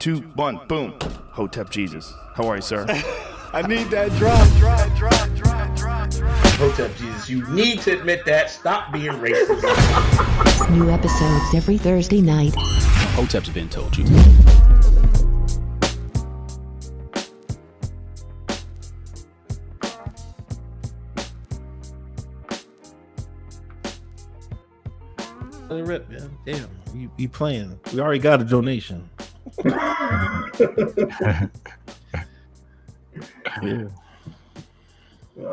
two, one, boom. Hotep Jesus. How are you, sir? I need that drop, drop, drop, drop, drop, drop. Hotep Jesus, you need to admit that. Stop being racist. New episodes every Thursday night. Hotep's been told you. Let it rip, man. Damn, you, you playing. We already got a donation. Yeah.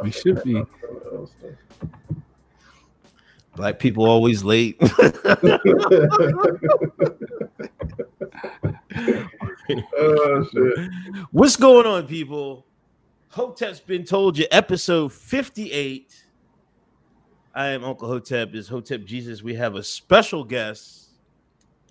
We should be. Black people always late. Oh shit. What's going on, people? Hotep's been told you, episode 58. I am Uncle Hotep, is Hotep Jesus. We have a special guest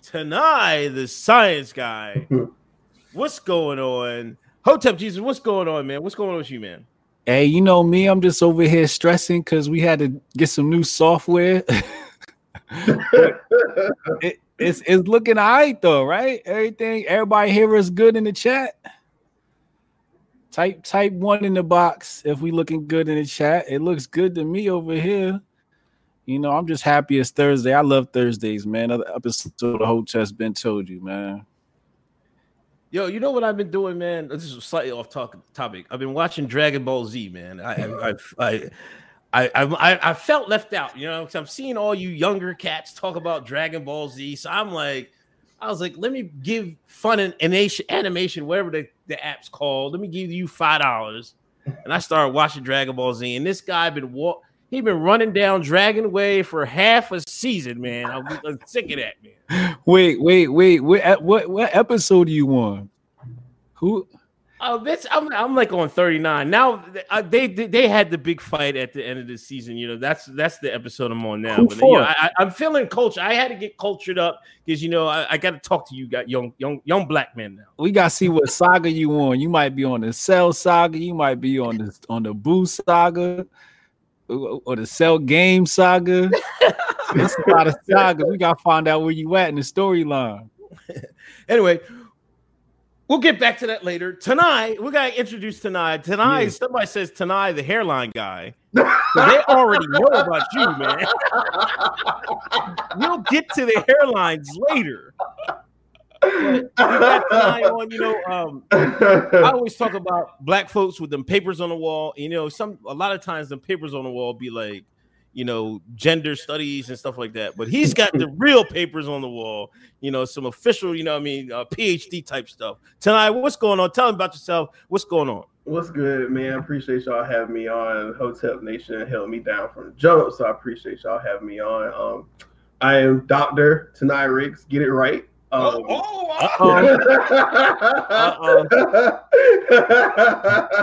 tonight, the science guy. What's going on? Hotep Jesus, what's going on, man? What's going on with you, man? Hey, you know me, I'm just over here stressing because we had to get some new software. it, it's it's looking all right though, right? Everything, everybody here is good in the chat. Type type one in the box if we looking good in the chat. It looks good to me over here. You know, I'm just happy it's Thursday. I love Thursdays, man. Episode of the whole test been told you, man. Yo, you know what I've been doing, man? This is slightly off talk, topic. I've been watching Dragon Ball Z, man. I, I, I, I, I, I, I felt left out, you know, because I'm seeing all you younger cats talk about Dragon Ball Z. So I'm like, I was like, let me give fun and animation, animation, whatever the, the app's called. Let me give you five dollars, and I started watching Dragon Ball Z. And this guy been walk, he been running down Dragon Way for half a season, man. I'm, I'm sick of that, man. Wait, wait, wait. What what what episode are you on? Who? Oh, this I'm I'm like on 39 now. uh, They they they had the big fight at the end of the season. You know that's that's the episode I'm on now. Who But, you know. I, I'm feeling culture. I had to get cultured up because you know I, I got to talk to you, got young young young black men now. We gotta see what saga you on. You might be on the Cell saga. You might be on the on the Buu saga, or the Cell Game saga. It's a lot of saga. We gotta find out where you at in the storyline. Anyway, we'll get back to that later. Tonight we gotta introduce tonight. Tonight Yeah. somebody says tonight the hairline guy. They already know about you, man. we'll get to the hairlines later. But we got tonight on, you know, um, I always talk about black folks with them papers on the wall. You know, some a lot of times the papers on the wall be like, you know, gender studies and stuff like that. But he's got the real papers on the wall. You know, some official, you know, what I mean, uh, PhD type stuff. Tonight, what's going on? Tell me about yourself. What's going on? What's good, man? I appreciate y'all having me on. Hotep Nation held me down from the jump, so I appreciate y'all having me on. Um, I am Doctor Tanai Riggs. Get it right. Um,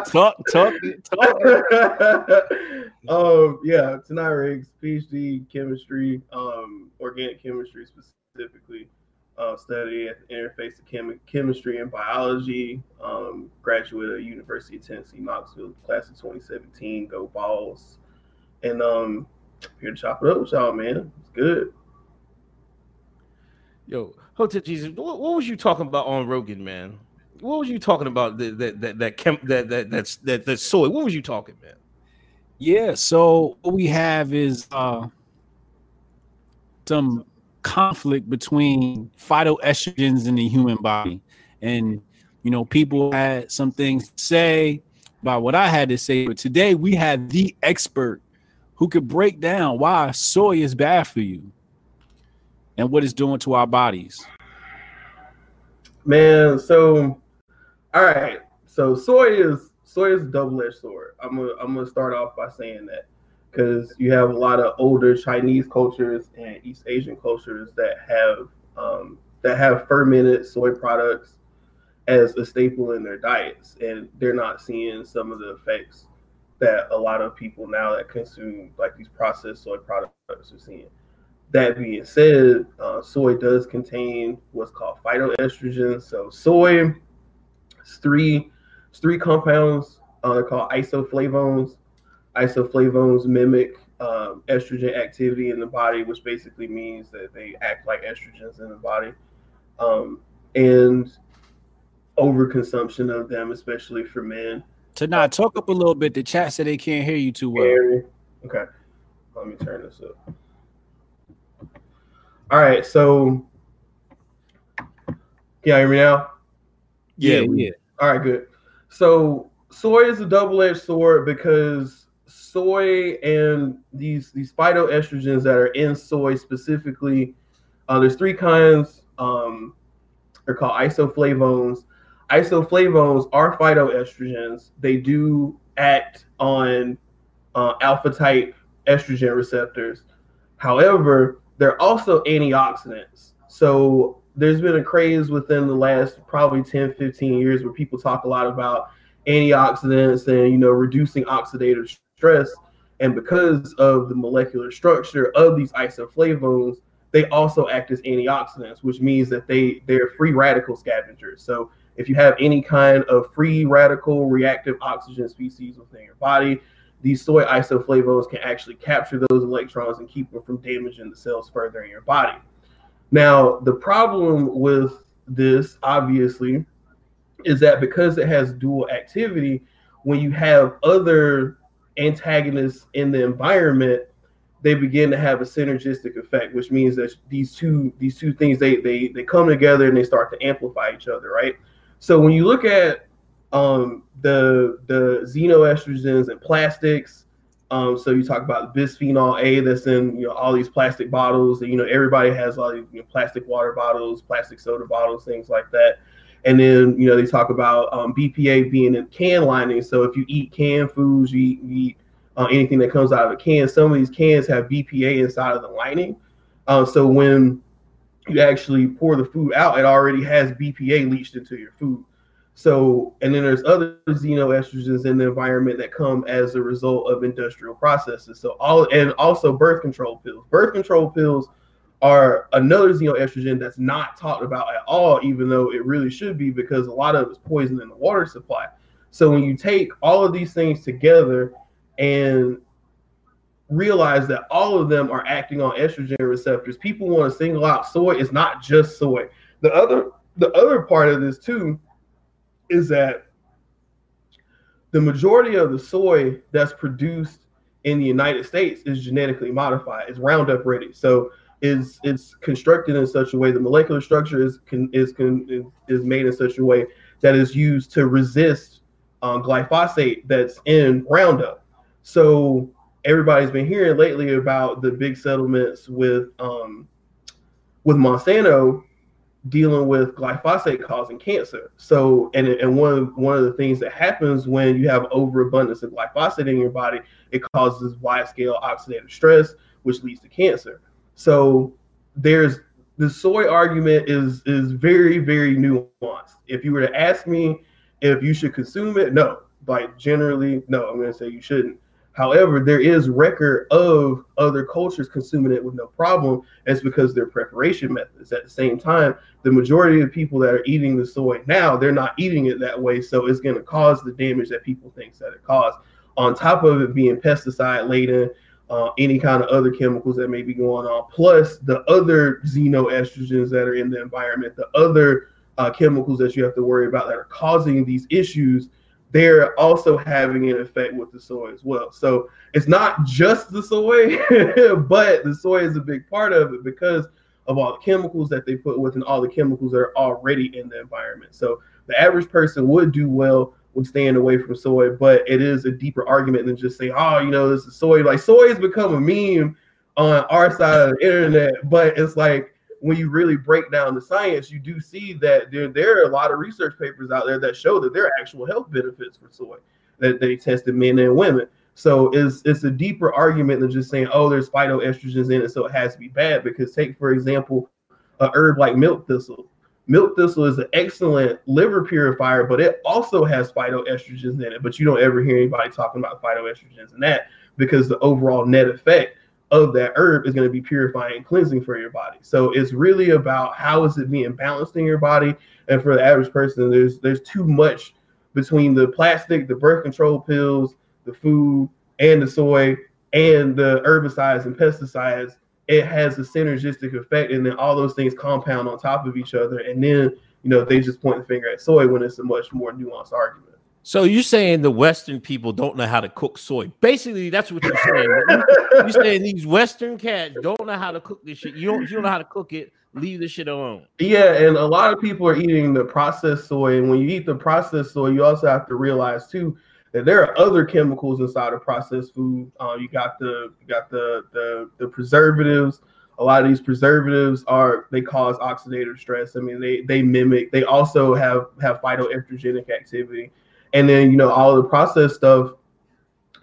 Talk, talk, talk. um, yeah, Tanai Riggs, PhD chemistry, um, organic chemistry specifically. Uh, study at the interface of chemi- chemistry and biology. Um, graduate of University of Tennessee Knoxville, class of 2017. Go Vols! And um, here to chop it up with y'all, man. It's good. Yo, Hotep Jesus, what, what was you talking about on Rogan, man? What was you talking about that that that that chem, that that that's that that soy? What was you talking, man? Yeah, so what we have is uh some conflict between phytoestrogens in the human body. And you know, people had some things to say about what I had to say, but today we have the expert who could break down why soy is bad for you and what it's doing to our bodies. Man, so all right. So soy is soy is double-edged sword. I'm gonna I'm gonna start off by saying that because you have a lot of older Chinese cultures and East Asian cultures that have um, that have fermented soy products as a staple in their diets, and they're not seeing some of the effects that a lot of people now that consume like these processed soy products are seeing. That being said, uh, soy does contain what's called phytoestrogens. So soy, it's three, it's three compounds. Uh, they're called isoflavones. Isoflavones mimic um, estrogen activity in the body, which basically means that they act like estrogens in the body. Um, and overconsumption of them, especially for men. To not talk up a little bit, the chat said they can't hear you too well. Okay, let me turn this up. All right, so yeah, you hear me now? Yeah, we- yeah. All right, good. So soy is a double-edged sword because soy and these these phytoestrogens that are in soy specifically, uh, there's three kinds. Um, they're called isoflavones. Isoflavones are phytoestrogens. They do act on uh, alpha type estrogen receptors. However, they're also antioxidants. So there's been a craze within the last probably 10, 15 years where people talk a lot about antioxidants and you know reducing oxidative stress. And because of the molecular structure of these isoflavones, they also act as antioxidants, which means that they they're free radical scavengers. So if you have any kind of free radical reactive oxygen species within your body, these soy isoflavones can actually capture those electrons and keep them from damaging the cells further in your body. Now, the problem with this, obviously, is that because it has dual activity, when you have other antagonists in the environment, they begin to have a synergistic effect, which means that these two these two things they they they come together and they start to amplify each other, right? So when you look at um, the the xenoestrogens and plastics, um, so you talk about bisphenol A that's in you know all these plastic bottles. You know everybody has all these you know, plastic water bottles, plastic soda bottles, things like that. And then you know they talk about um, BPA being in can lining. So if you eat canned foods, you eat, you eat uh, anything that comes out of a can. Some of these cans have BPA inside of the lining. Uh, so when you actually pour the food out, it already has BPA leached into your food. So, and then there's other xenoestrogens in the environment that come as a result of industrial processes. So, all and also birth control pills. Birth control pills are another xenoestrogen that's not talked about at all, even though it really should be because a lot of it's poison in the water supply. So, when you take all of these things together and realize that all of them are acting on estrogen receptors, people want to single out soy. It's not just soy. The other the other part of this too is that the majority of the soy that's produced in the United States is genetically modified. It's Roundup ready. So is it's constructed in such a way the molecular structure is is, is made in such a way that is used to resist um, glyphosate that's in Roundup. So everybody's been hearing lately about the big settlements with um, with Monsanto dealing with glyphosate causing cancer. So, and and one of one of the things that happens when you have overabundance of glyphosate in your body, it causes wide scale oxidative stress, which leads to cancer. So, there's the soy argument is is very very nuanced. If you were to ask me if you should consume it, no. Like generally, no. I'm going to say you shouldn't. However, there is record of other cultures consuming it with no problem. It's because their preparation methods. At the same time, the majority of people that are eating the soy now, they're not eating it that way. So it's going to cause the damage that people think that it caused. On top of it being pesticide laden, uh, any kind of other chemicals that may be going on, plus the other xenoestrogens that are in the environment, the other uh, chemicals that you have to worry about that are causing these issues they're also having an effect with the soy as well. So it's not just the soy, but the soy is a big part of it because of all the chemicals that they put with and all the chemicals that are already in the environment. So the average person would do well with staying away from soy, but it is a deeper argument than just saying, oh, you know, this is soy. Like soy has become a meme on our side of the internet, but it's like when you really break down the science, you do see that there, there are a lot of research papers out there that show that there are actual health benefits for soy that they tested men and women. So it's it's a deeper argument than just saying, oh, there's phytoestrogens in it, so it has to be bad. Because take for example, a herb like milk thistle. Milk thistle is an excellent liver purifier, but it also has phytoestrogens in it. But you don't ever hear anybody talking about phytoestrogens in that because the overall net effect of that herb is going to be purifying and cleansing for your body. So it's really about how is it being balanced in your body. And for the average person, there's there's too much between the plastic, the birth control pills, the food, and the soy, and the herbicides and pesticides. It has a synergistic effect, and then all those things compound on top of each other, and then you know they just point the finger at soy when it's a much more nuanced argument. So you're saying the Western people don't know how to cook soy? Basically, that's what you're saying. you're saying these Western cats don't know how to cook this shit. You don't. You don't know how to cook it. Leave the shit alone. Yeah, and a lot of people are eating the processed soy, and when you eat the processed soy, you also have to realize too that there are other chemicals inside of processed food. Uh, you got the you got the the the preservatives. A lot of these preservatives are they cause oxidative stress. I mean, they they mimic. They also have have phytoestrogenic activity, and then you know all the processed stuff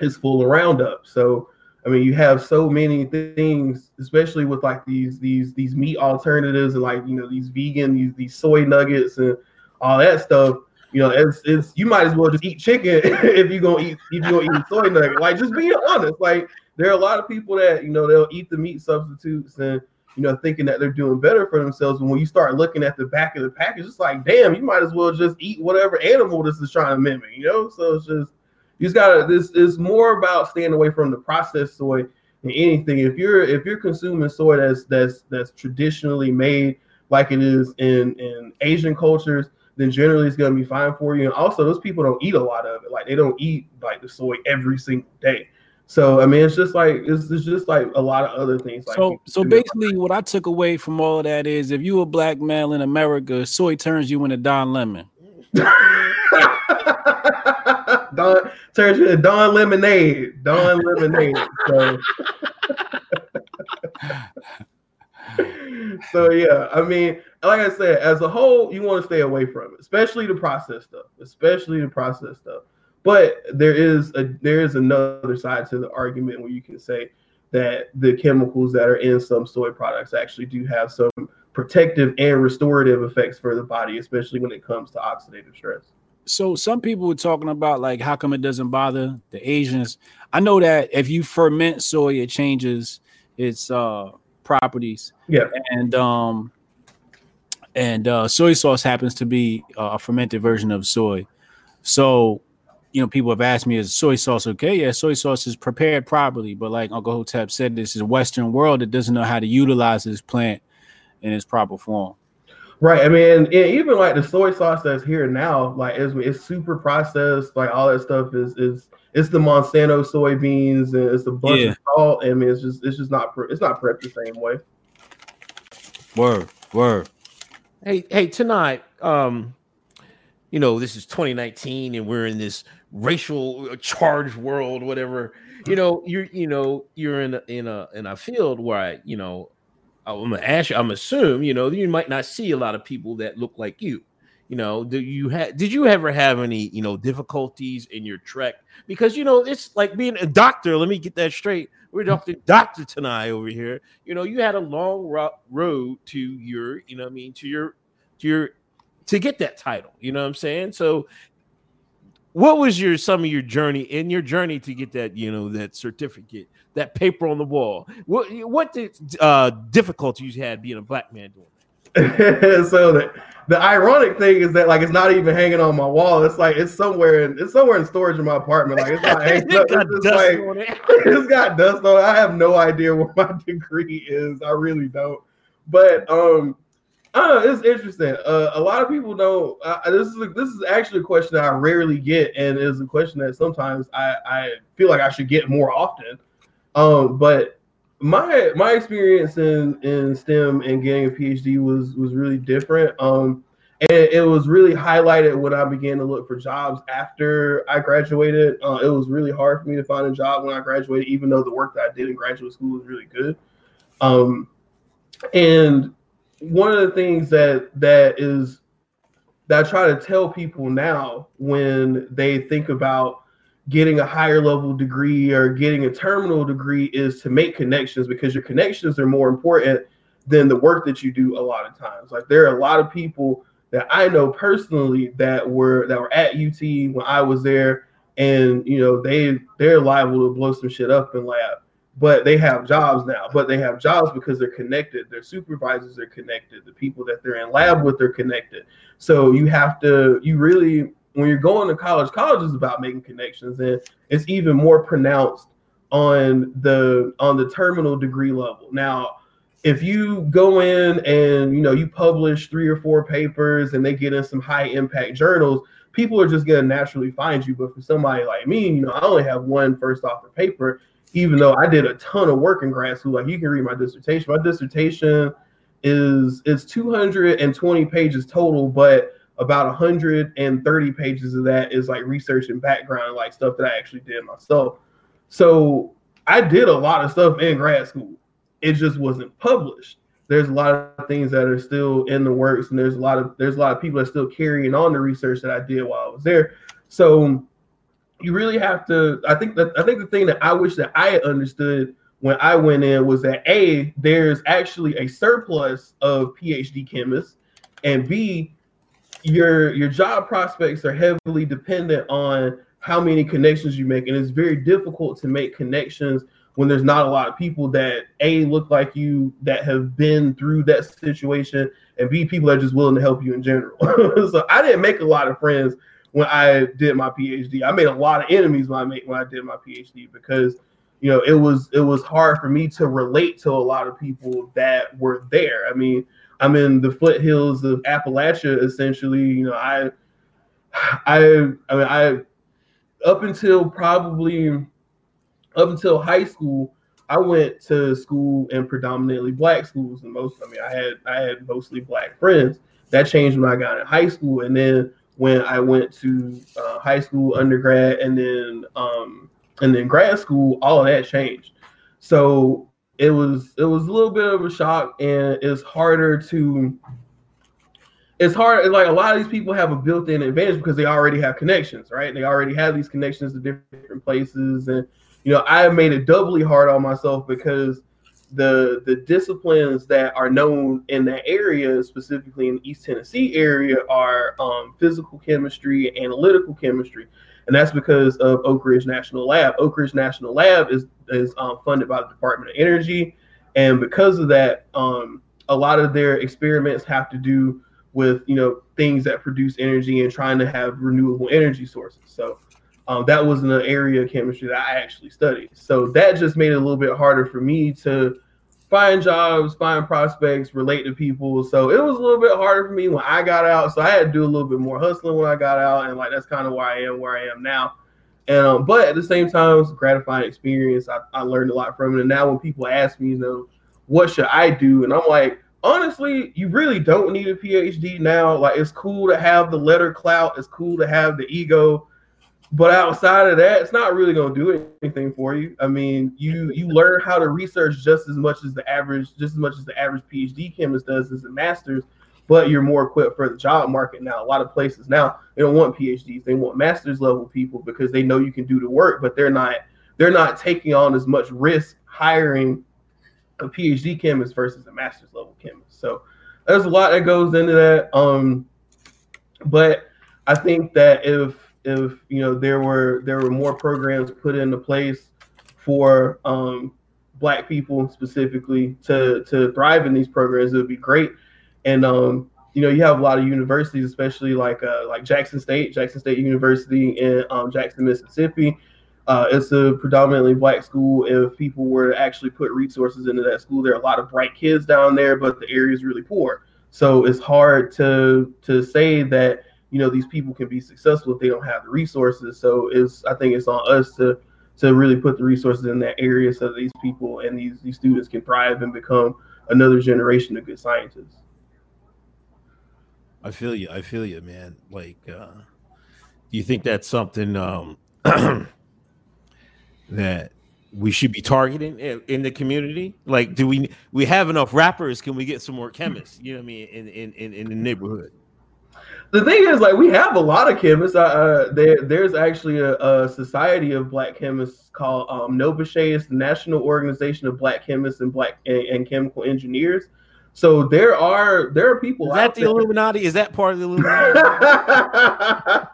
is full of Roundup. So I mean, you have so many things, especially with like these these these meat alternatives and like you know these vegan these these soy nuggets and all that stuff. You know, it's it's you might as well just eat chicken if you're gonna eat if you're gonna eat soy nugget. Like just being honest, like there are a lot of people that you know they'll eat the meat substitutes and you know thinking that they're doing better for themselves. And when you start looking at the back of the package, it's like, damn, you might as well just eat whatever animal this is trying to mimic. You know, so it's just you just gotta this is more about staying away from the processed soy than anything. If you're if you're consuming soy that's that's that's traditionally made like it is in in Asian cultures, then generally it's gonna be fine for you. And also those people don't eat a lot of it. Like they don't eat like the soy every single day. So I mean it's just like it's, it's just like a lot of other things. Like So so basically, what I took away from all of that is, if you a black male in America, soy turns you into Don Lemon. Don turns you into Don Lemonade. Don Lemonade. So, so yeah, I mean, like I said, as a whole, you want to stay away from it, especially the processed stuff, especially the processed stuff. But there is a there is another side to the argument where you can say that the chemicals that are in some soy products actually do have some protective and restorative effects for the body, especially when it comes to oxidative stress. So some people were talking about like how come it doesn't bother the Asians. I know that if you ferment soy, it changes its uh properties. Yeah. and um and uh soy sauce happens to be a fermented version of soy so you know people have asked me is soy sauce okay yeah soy sauce is prepared properly but like uncle hotep said this is a western world that doesn't know how to utilize this plant in its proper form Right. I mean, and even like the soy sauce that's here now, like it's, it's super processed. Like all that stuff is is it's the Monsanto soybeans and it's a bunch Yeah. of salt. I mean, it's just it's just not pre- it's not prepped the same way. word word Hey, hey, tonight, um, you know, this is 2019 and we're in this racial uh, charged world, whatever. You know, you're you know, you're in a in a in a field where I, you know, I'm gonna ask you, I'm assume, you know, you might not see a lot of people that look like you. You know, do you have did you ever have any, you know, difficulties in your trek? Because you know, it's like being a doctor. Let me get that straight. We're Dr. Dr. Tanai over here. You know, you had a long ro- road to your, you know, I mean, to your, to your, to get that title. You know what I'm saying? So, what was your some of your journey in your journey to get that, you know, that certificate, that paper on the wall? What what did, uh difficulties you had being a black man doing? so the the ironic thing is that like it's not even hanging on my wall. It's like it's somewhere in it's somewhere in storage in my apartment. Like it's not hanging up. Got It's dust like on it. it's got dust on it. I have no idea what my degree is. I really don't. But um, I it's interesting. Uh, a lot of people don't. Uh, this is a, this is actually a question that I rarely get, and is a question that sometimes I I feel like I should get more often. Um, but my my experience in in STEM and getting a PhD was was really different. Um, and it was really highlighted when I began to look for jobs after I graduated. Uh, it was really hard for me to find a job when I graduated, even though the work that I did in graduate school was really good. Um, and one of the things that that is that I try to tell people now when they think about getting a higher level degree or getting a terminal degree is to make connections because your connections are more important than the work that you do a lot of times. Like there are a lot of people that I know personally that were that were at UT when I was there and you know they they're liable to blow some shit up in lab but they have jobs now. But they have jobs because they're connected. Their supervisors are connected. The people that they're in lab with are connected. So you have to you really when you're going to college college is about making connections and it's even more pronounced on the on the terminal degree level. Now if you go in and you know you publish three or four papers and they get in some high impact journals, people are just gonna naturally find you. But for somebody like me, you know, I only have one first author paper, even though I did a ton of work in grad school. Like you can read my dissertation. My dissertation is it's 220 pages total, but about 130 pages of that is like research and background, like stuff that I actually did myself. So I did a lot of stuff in grad school. It just wasn't published. There's a lot of things that are still in the works, and there's a lot of there's a lot of people that are still carrying on the research that I did while I was there. So you really have to. I think that I think the thing that I wish that I understood when I went in was that a there's actually a surplus of PhD chemists, and b your your job prospects are heavily dependent on how many connections you make, and it's very difficult to make connections when there's not a lot of people that a look like you that have been through that situation, and b people are just willing to help you in general. so I didn't make a lot of friends when I did my PhD. I made a lot of enemies when I made when I did my PhD because you know it was it was hard for me to relate to a lot of people that were there. I mean, I'm in the foothills of Appalachia essentially. You know, I I I mean I up until probably up until high school, I went to school in predominantly black schools, and most I mean I had I had mostly black friends. That changed when I got in high school, and then when I went to uh, high school, undergrad, and then um, and then grad school, all of that changed. So it was it was a little bit of a shock, and it's harder to. It's hard. Like a lot of these people have a built-in advantage because they already have connections, right? They already have these connections to different places, and you know I made it doubly hard on myself because the the disciplines that are known in that area, specifically in the East Tennessee area, are um, physical chemistry, analytical chemistry, and that's because of Oak Ridge National Lab. Oak Ridge National Lab is is um, funded by the Department of Energy, and because of that, um, a lot of their experiments have to do with you know things that produce energy and trying to have renewable energy sources. So um, that was an area of chemistry that I actually studied. So that just made it a little bit harder for me to find jobs, find prospects, relate to people. So it was a little bit harder for me when I got out. So I had to do a little bit more hustling when I got out, and like that's kind of why I am where I am now. And um, but at the same time, it's a gratifying experience. I, I learned a lot from it. And now when people ask me, you know, what should I do? And I'm like, honestly, you really don't need a PhD now. Like it's cool to have the letter clout, it's cool to have the ego but outside of that, it's not really going to do anything for you. I mean, you you learn how to research just as much as the average, just as much as the average PhD chemist does as a master's, but you're more equipped for the job market now. A lot of places now they don't want PhDs; they want master's level people because they know you can do the work, but they're not they're not taking on as much risk hiring a PhD chemist versus a master's level chemist. So there's a lot that goes into that. Um, but I think that if if you know there were there were more programs put into place for um, black people specifically to to thrive in these programs, it would be great. And um, you know, you have a lot of universities, especially like uh, like Jackson State, Jackson State University in um, Jackson, Mississippi. Uh, it's a predominantly black school. If people were to actually put resources into that school, there are a lot of bright kids down there, but the area is really poor. So it's hard to to say that you know these people can be successful if they don't have the resources. So it's I think it's on us to to really put the resources in that area so that these people and these these students can thrive and become another generation of good scientists. I feel you. I feel you, man. Like, uh, do you think that's something um, that we should be targeting in, in, the community? Like, do we we have enough rappers? Can we get some more chemists? You know what I mean? In in in, in the neighborhood the thing is, like, we have a lot of chemists. Uh, uh, there, there's actually a, a, society of black chemists called um, NOBCChE. It's the National Organization of Black Chemists and Black and, and Chemical Engineers. So there are there are people. Is that the there. Illuminati? Is that part of the Illuminati?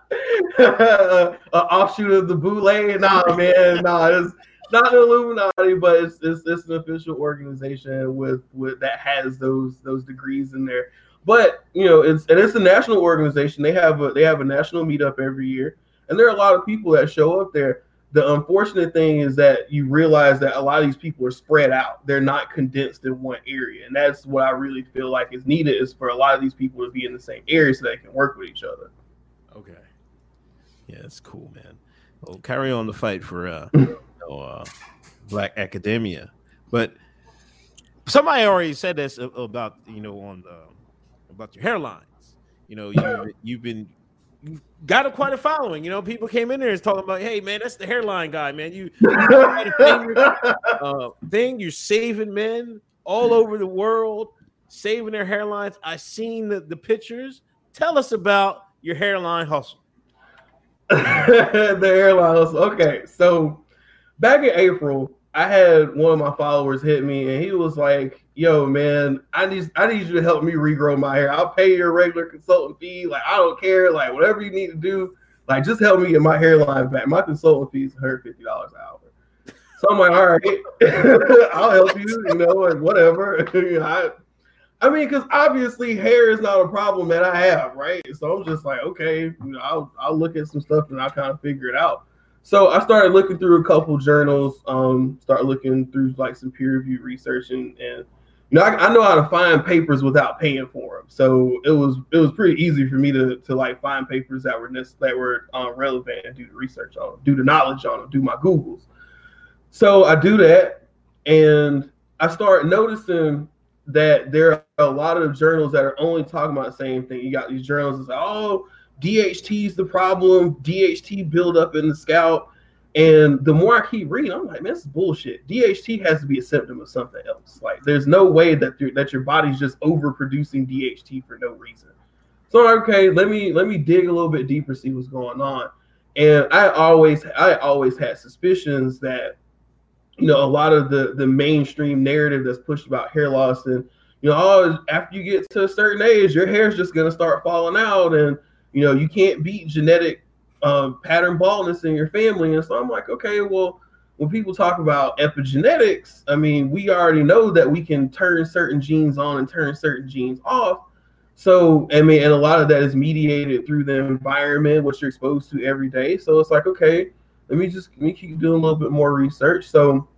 uh, offshoot of the Boule? Nah, man, nah. It's not the Illuminati, but it's, it's it's an official organization with with that has those those degrees in there. But you know, it's and it's a national organization. They have a they have a national meetup every year, and there are a lot of people that show up there. the unfortunate thing is that you realize that a lot of these people are spread out. They're not condensed in one area. And that's what I really feel like is needed is for a lot of these people to be in the same area so they can work with each other. Okay. Yeah, that's cool, man. Well, carry on the fight for uh, you know, uh black academia. But somebody already said this about you know on the about your hairlines. You know, you you've been you got a quite a following. You know, people came in there and talking about, hey man, that's the hairline guy, man. You uh, thing you're saving men all over the world, saving their hairlines. I seen the, the pictures. Tell us about your hairline hustle. the airlines. Okay, so back in April, I had one of my followers hit me, and he was like, "Yo, man, I need I need you to help me regrow my hair. I'll pay your regular consultant fee. Like, I don't care. Like, whatever you need to do, like, just help me get my hairline back. My consultant fees hurt fifty dollars an hour." So I'm like, "All right, I'll help you. You know, and whatever." You know, I, I mean, because obviously hair is not a problem that I have, right? So I'm just like, okay, you know, I'll I'll look at some stuff and I'll kind of figure it out. So I started looking through a couple journals, um, start looking through like some peer review research, and and you know I, I know how to find papers without paying for them. So it was it was pretty easy for me to to like find papers that were that were uh, relevant and do the research on them, do the knowledge on them, do my googles. So I do that, and I start noticing that there are a lot of journals that are only talking about the same thing. You got these journals that say, oh, DHT is the problem, DHT buildup in the scalp. And the more I keep reading, I'm like, man, this is bullshit. DHT has to be a symptom of something else. Like, there's no way that that your body's just overproducing DHT for no reason. So okay, let me let me dig a little bit deeper, see what's going on. And I always I always had suspicions that you know a lot of the the mainstream narrative that's pushed about hair loss and you know oh after you get to a certain age your hair's just to start falling out and you know you can't beat genetic um, pattern baldness in your family and so i'm like okay well when people talk about epigenetics i mean we already know that we can turn certain genes on and turn certain genes off so i mean and a lot of that is mediated through the environment what you're exposed to every day so it's like okay let me just let me keep doing a little bit more research. So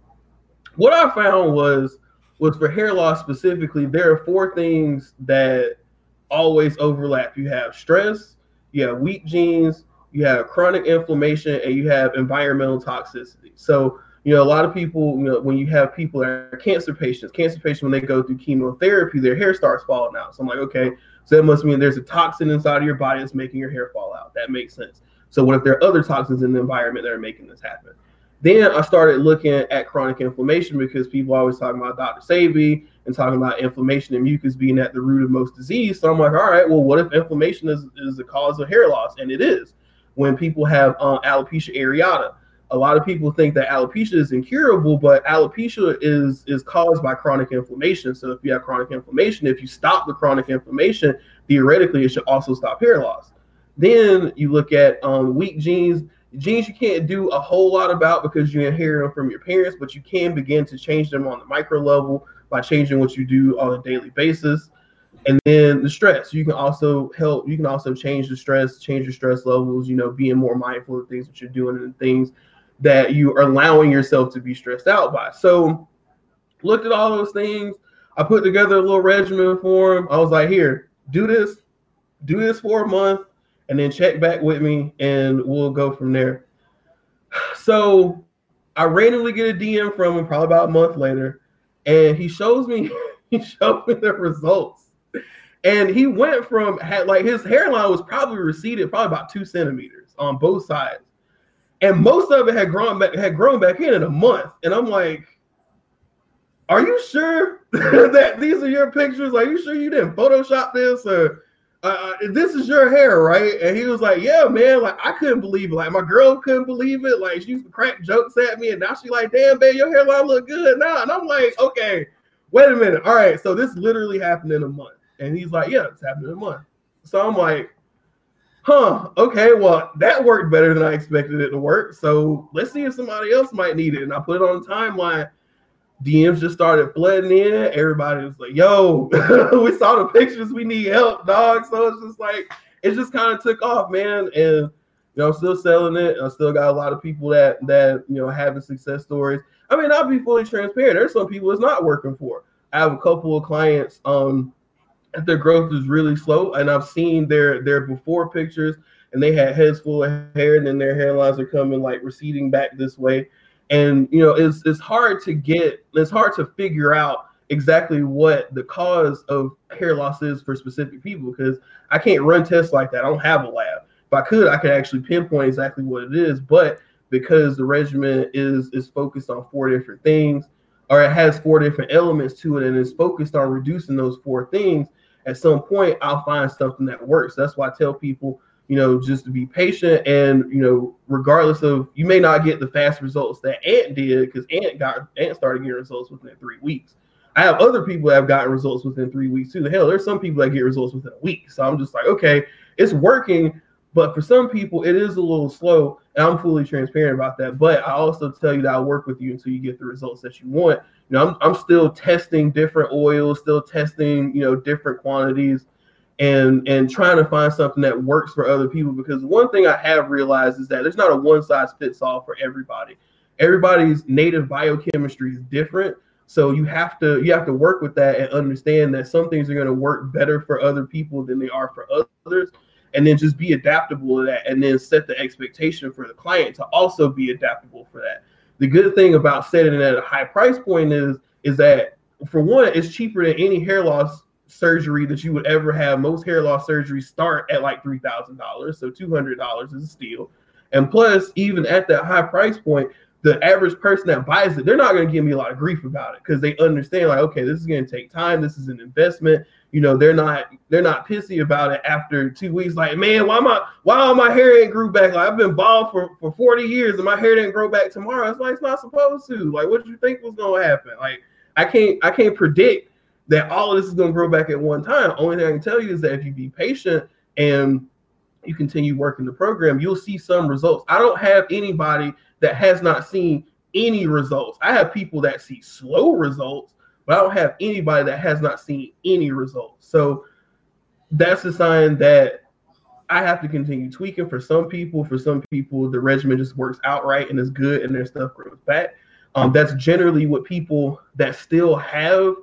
what I found was was for hair loss specifically, there are four things that always overlap. You have stress, you have weak genes, you have chronic inflammation, and you have environmental toxicity. So you know, a lot of people, you know, when you have people that are cancer patients, cancer patients when they go through chemotherapy, their hair starts falling out. So I'm like, okay, so that must mean there's a toxin inside of your body that's making your hair fall out. That makes sense. So what if there are other toxins in the environment that are making this happen? Then I started looking at chronic inflammation because people always talking about Dr. Sebi and talking about inflammation and mucus being at the root of most disease. So I'm like, all right, well, what if inflammation is, is the cause of hair loss? And it is. When people have uh, alopecia areata, a lot of people think that alopecia is incurable, but alopecia is is caused by chronic inflammation. So if you have chronic inflammation, if you stop the chronic inflammation, theoretically it should also stop hair loss. Then you look at um, weak genes. Genes you can't do a whole lot about because you inherit them from your parents, but you can begin to change them on the micro level by changing what you do on a daily basis. And then the stress, you can also help. You can also change the stress, change your stress levels. You know, being more mindful of things that you're doing and things that you are allowing yourself to be stressed out by. So, looked at all those things. I put together a little regimen for him. I was like, here, do this, do this for a month, and then check back with me, and we'll go from there. So, I randomly get a DM from him probably about a month later, and he shows me he showed me the results. And he went from had like his hairline was probably receded probably about two centimeters on both sides. And most of it had grown back had grown back in in a month. And i'm like are you sure that these are your pictures? Are you sure you didn't photoshop this or uh, this is your hair right? And he was like yeah man like i couldn't believe it. Like my girl couldn't believe it. Like she used to crack jokes at me and now she like damn babe your hairline look good. Now and i'm like okay wait a minute. All right so this literally happened in a month. And he's like yeah it's happened in a month. So i'm like huh, okay, well, that worked better than I expected it to work. So let's see if somebody else might need it. And I put it on the timeline. DMs just started flooding in. Everybody was like, yo, we saw the pictures. We need help, dog. So it's just like, it just kind of took off, man. And, you know, I'm still selling it. I still got a lot of people that that you know having success stories. I mean, I'll be fully transparent. There's some people it's not working for. I have a couple of clients um that their growth is really slow, and I've seen their their before pictures, and they had heads full of hair, and then their hairlines are coming like receding back this way, and you know it's it's hard to get it's hard to figure out exactly what the cause of hair loss is for specific people because I can't run tests like that. I don't have a lab. If I could, I could actually pinpoint exactly what it is, but because the regimen is is focused on four different things, or it has four different elements to it, and is focused on reducing those four things, at some point I'll find something that works. That's why I tell people, you know, just to be patient and you know, regardless of you may not get the fast results that Ant did, because Ant got Ant started getting results within three weeks. I have other people that have gotten results within three weeks too. The hell, there's some people that get results within a week. So I'm just like, okay, it's working, but for some people, it is a little slow, and I'm fully transparent about that. But I also tell you that I'll work with you until you get the results that you want. You know, I'm, I'm still testing different oils, still testing, you know, different quantities, and and trying to find something that works for other people. Because one thing I have realized is that there's not a one size fits all for everybody. Everybody's native biochemistry is different. So you have to you have to work with that and understand that some things are going to work better for other people than they are for others and then just be adaptable to that and then set the expectation for the client to also be adaptable for that the good thing about setting it at a high price point is is that for one it's cheaper than any hair loss surgery that you would ever have. Most hair loss surgeries start at like $3000 so $200 is a steal. And plus even at that high price point the average person that buys it they're not going to give me a lot of grief about it because they understand like okay this is going to take time this is an investment. You know they're not they're not pissy about it after two weeks like man why my why all my hair ain't grew back? Like i've been bald for for 40 years and my hair didn't grow back tomorrow. It's like it's not supposed to. Like what did you think was going to happen? Like i can't i can't predict that all of this is going to grow back at one time only thing i can tell you is that if you be patient and you continue working the program you'll see some results i don't have anybody that has not seen any results i have people that see slow results but I don't have anybody that has not seen any results. So that's a sign that I have to continue tweaking. For some people, for some people, the regimen just works outright and is good, and their stuff grows back. Um, that's generally what people that still have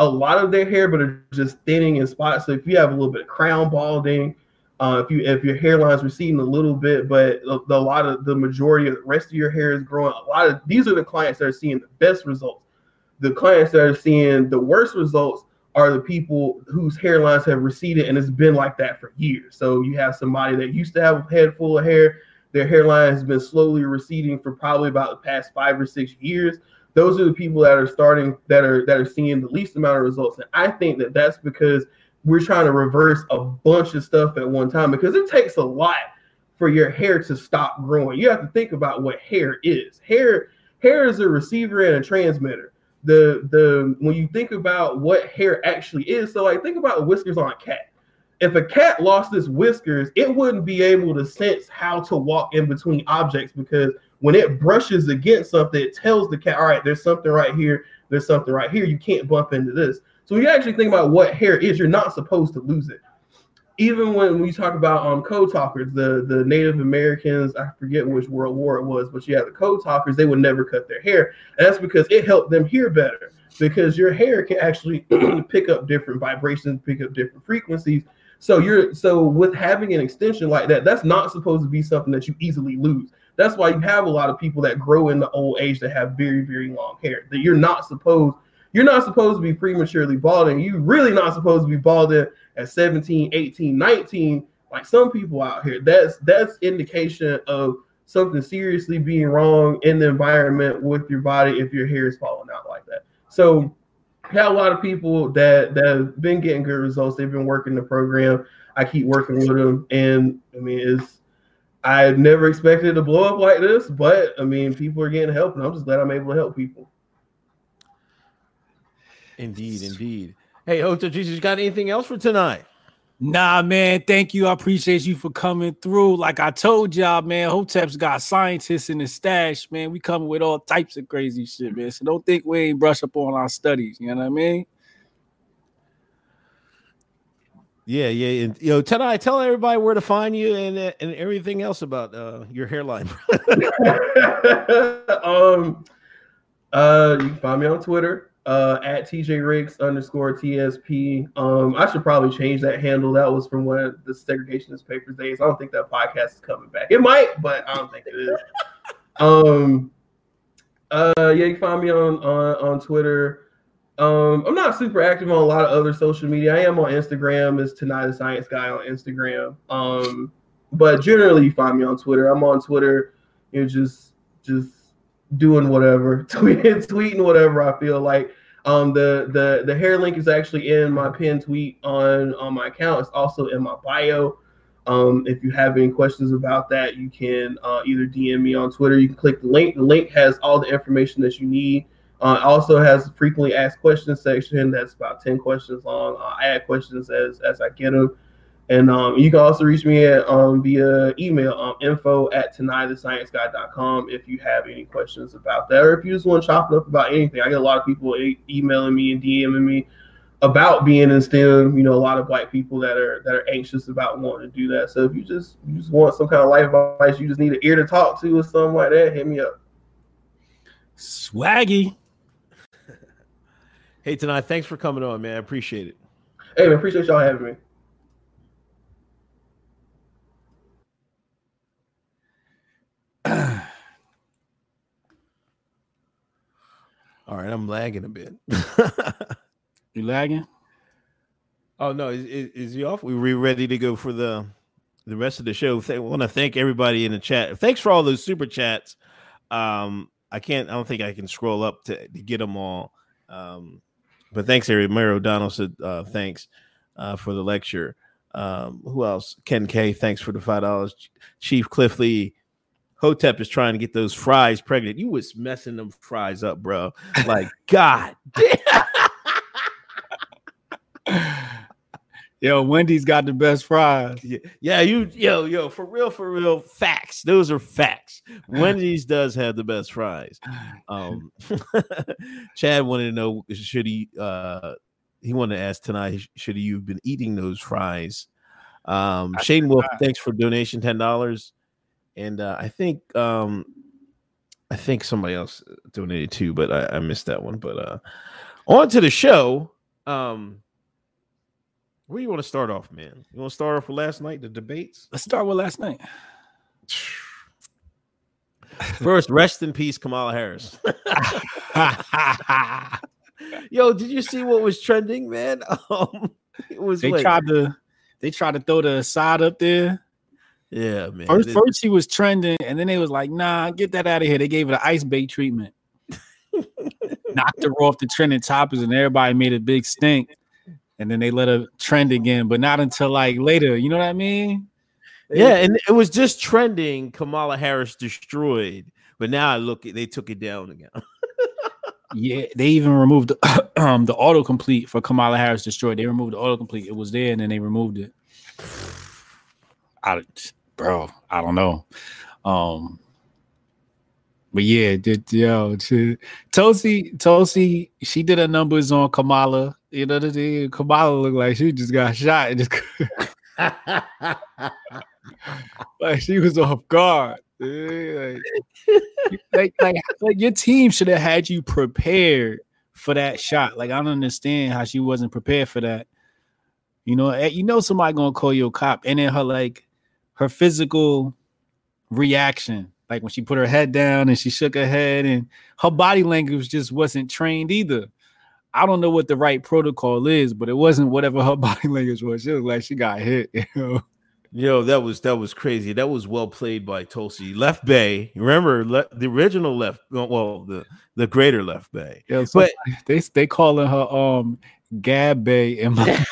a lot of their hair, but are just thinning in spots. So if you have a little bit of crown balding, uh, if you if your hairline's receding a little bit, but the, a lot of the majority of the rest of your hair is growing, a lot of these are the clients that are seeing the best results the clients that are seeing the worst results are the people whose hairlines have receded and it's been like that for years. So you have somebody that used to have a head full of hair, their hairline has been slowly receding for probably about the past five or six years. Those are the people that are starting that are that are seeing the least amount of results. And I think that that's because we're trying to reverse a bunch of stuff at one time because it takes a lot for your hair to stop growing. You have to think about what hair is. Hair hair is a receiver and a transmitter the the when you think about what hair actually is, so like think about whiskers on a cat. If a cat lost its whiskers, it wouldn't be able to sense how to walk in between objects because when it brushes against something, it tells the cat, all right, there's something right here, there's something right here. You can't bump into this. So when you actually think about what hair is, you're not supposed to lose it even when we talk about um code talkers, the the Native Americans, I forget which World War it was, but yeah, the code talkers, they would never cut their hair. And that's because it helped them hear better. Because your hair can actually pick up different vibrations, pick up different frequencies. So you're so with having an extension like that, that's not supposed to be something that you easily lose. That's why you have a lot of people that grow in the old age that have very, very long hair. That you're not supposed you're not supposed to be prematurely balding. You're really not supposed to be balding at 17, 18, 19, like some people out here. That's that's indication of something seriously being wrong in the environment with your body if your hair is falling out like that. So had a lot of people that that have been getting good results. They've been working the program. I keep working with them, and I mean, it's I never expected to blow up like this, but I mean, people are getting help, and I'm just glad I'm able to help people. Indeed, indeed. Hey, Hotep Jesus, you got anything else for tonight? Nah, man. Thank you. I appreciate you for coming through. Like I told y'all, man, Hotep's got scientists in the stash, man. We coming with all types of crazy shit, man. So don't think we ain't brush up on our studies. You know what I mean? Yeah, yeah, and you know, tell I tell everybody where to find you and uh, and everything else about uh, your hairline. um, uh, you can find me on Twitter uh, at TJ Riggs underscore TSP. Um, I should probably change that handle. That was from one of the segregationist papers days. I don't think that podcast is coming back. It might, but I don't think it is. um, uh, yeah, you can find me on on on Twitter. Um, I'm not super active on a lot of other social media. I am on Instagram as Tonight the Science Guy on Instagram. Um, but generally you find me on Twitter. I'm on Twitter, you know, just just doing whatever, tweeting, tweeting whatever I feel like. Um, the the the hair link is actually in my pinned tweet on on my account. It's also in my bio. Um, if you have any questions about that, you can uh, either DM me on Twitter. You can click the link. The link has all the information that you need. Uh, also has a frequently asked questions section that's about 10 questions long. Uh, I add questions as, as I get them. And um, you can also reach me at um, via email, um, info at tonightthescienceguy.com if you have any questions about that, or if you just want to chop it up about anything. I get a lot of people e- emailing me and DMing me about being in STEM. You know, a lot of white people that are that are anxious about wanting to do that. So if you just you just want some kind of life advice, you just need an ear to talk to or something like that, hit me up. Swaggy. Hey, tonight, thanks for coming on, man. I appreciate it. Hey, man, appreciate y'all having me. All right, I'm lagging a bit. You lagging? oh no, is, is, is he off? We we ready to go for the the rest of the show. I want to thank everybody in the chat. Thanks for all those super chats. Um, I can't. I don't think I can scroll up to, to get them all. Um, but thanks. Mary O'Donnell said uh, thanks uh, for the lecture. Um, who else? Ken K. Thanks for the five dollars. Chief Cliff Lee. Hotep is trying to get those fries pregnant. You was messing them fries up, bro. Like God damn. Yo, Wendy's got the best fries. Yeah, yeah, you yo yo for real for real facts. Those are facts. Wendy's does have the best fries. Um, Chad wanted to know should he uh he wanted to ask tonight should he have been eating those fries? Um, Shane Wolf, thanks for donation ten dollars, and uh, I think um I think somebody else donated too, but I, I missed that one. But uh on to the show. Um where you want to start off, man? You want to start off with last night, the debates? Let's start with last night. First, rest in peace, Kamala Harris. Yo, did you see what was trending, man? Um, it was they like- tried to they tried to throw the side up there. yeah, man. First, It- first he was trending, and then they was like, "Nah, get that out of here." They gave it an ice bait treatment, knocked her off the trending topics, and everybody made a big stink. And then they let her trend again, but not until like later. You know what I mean? yeah, and it was just trending. Kamala Harris destroyed, but now I look, at they took it down again. Yeah, they even removed the, um the autocomplete for Kamala Harris destroyed. They removed the autocomplete. It was there, and then they removed it. I, bro, I don't know. Um, but yeah, did yo, to, Tulsi, Tulsi, she did her numbers on Kamala. You know, the Kamala looked like she just got shot. and just- like she was off guard. Like, like, like, like your team should have had you prepared for that shot. Like I don't understand how she wasn't prepared for that. You know, eh, you know somebody gonna call you a cop, and then her like her physical reaction, like when she put her head down and she shook her head, and her body language just wasn't trained either. I don't know what the right protocol is, but it wasn't whatever her body language was. She looked like she got hit. You know? Yo, that was that was crazy. That was well played by Tulsi. Left Bay, remember le- the original left? Well, the the greater left Bay. Yeah, so But- they they calling her um Gab Bay and my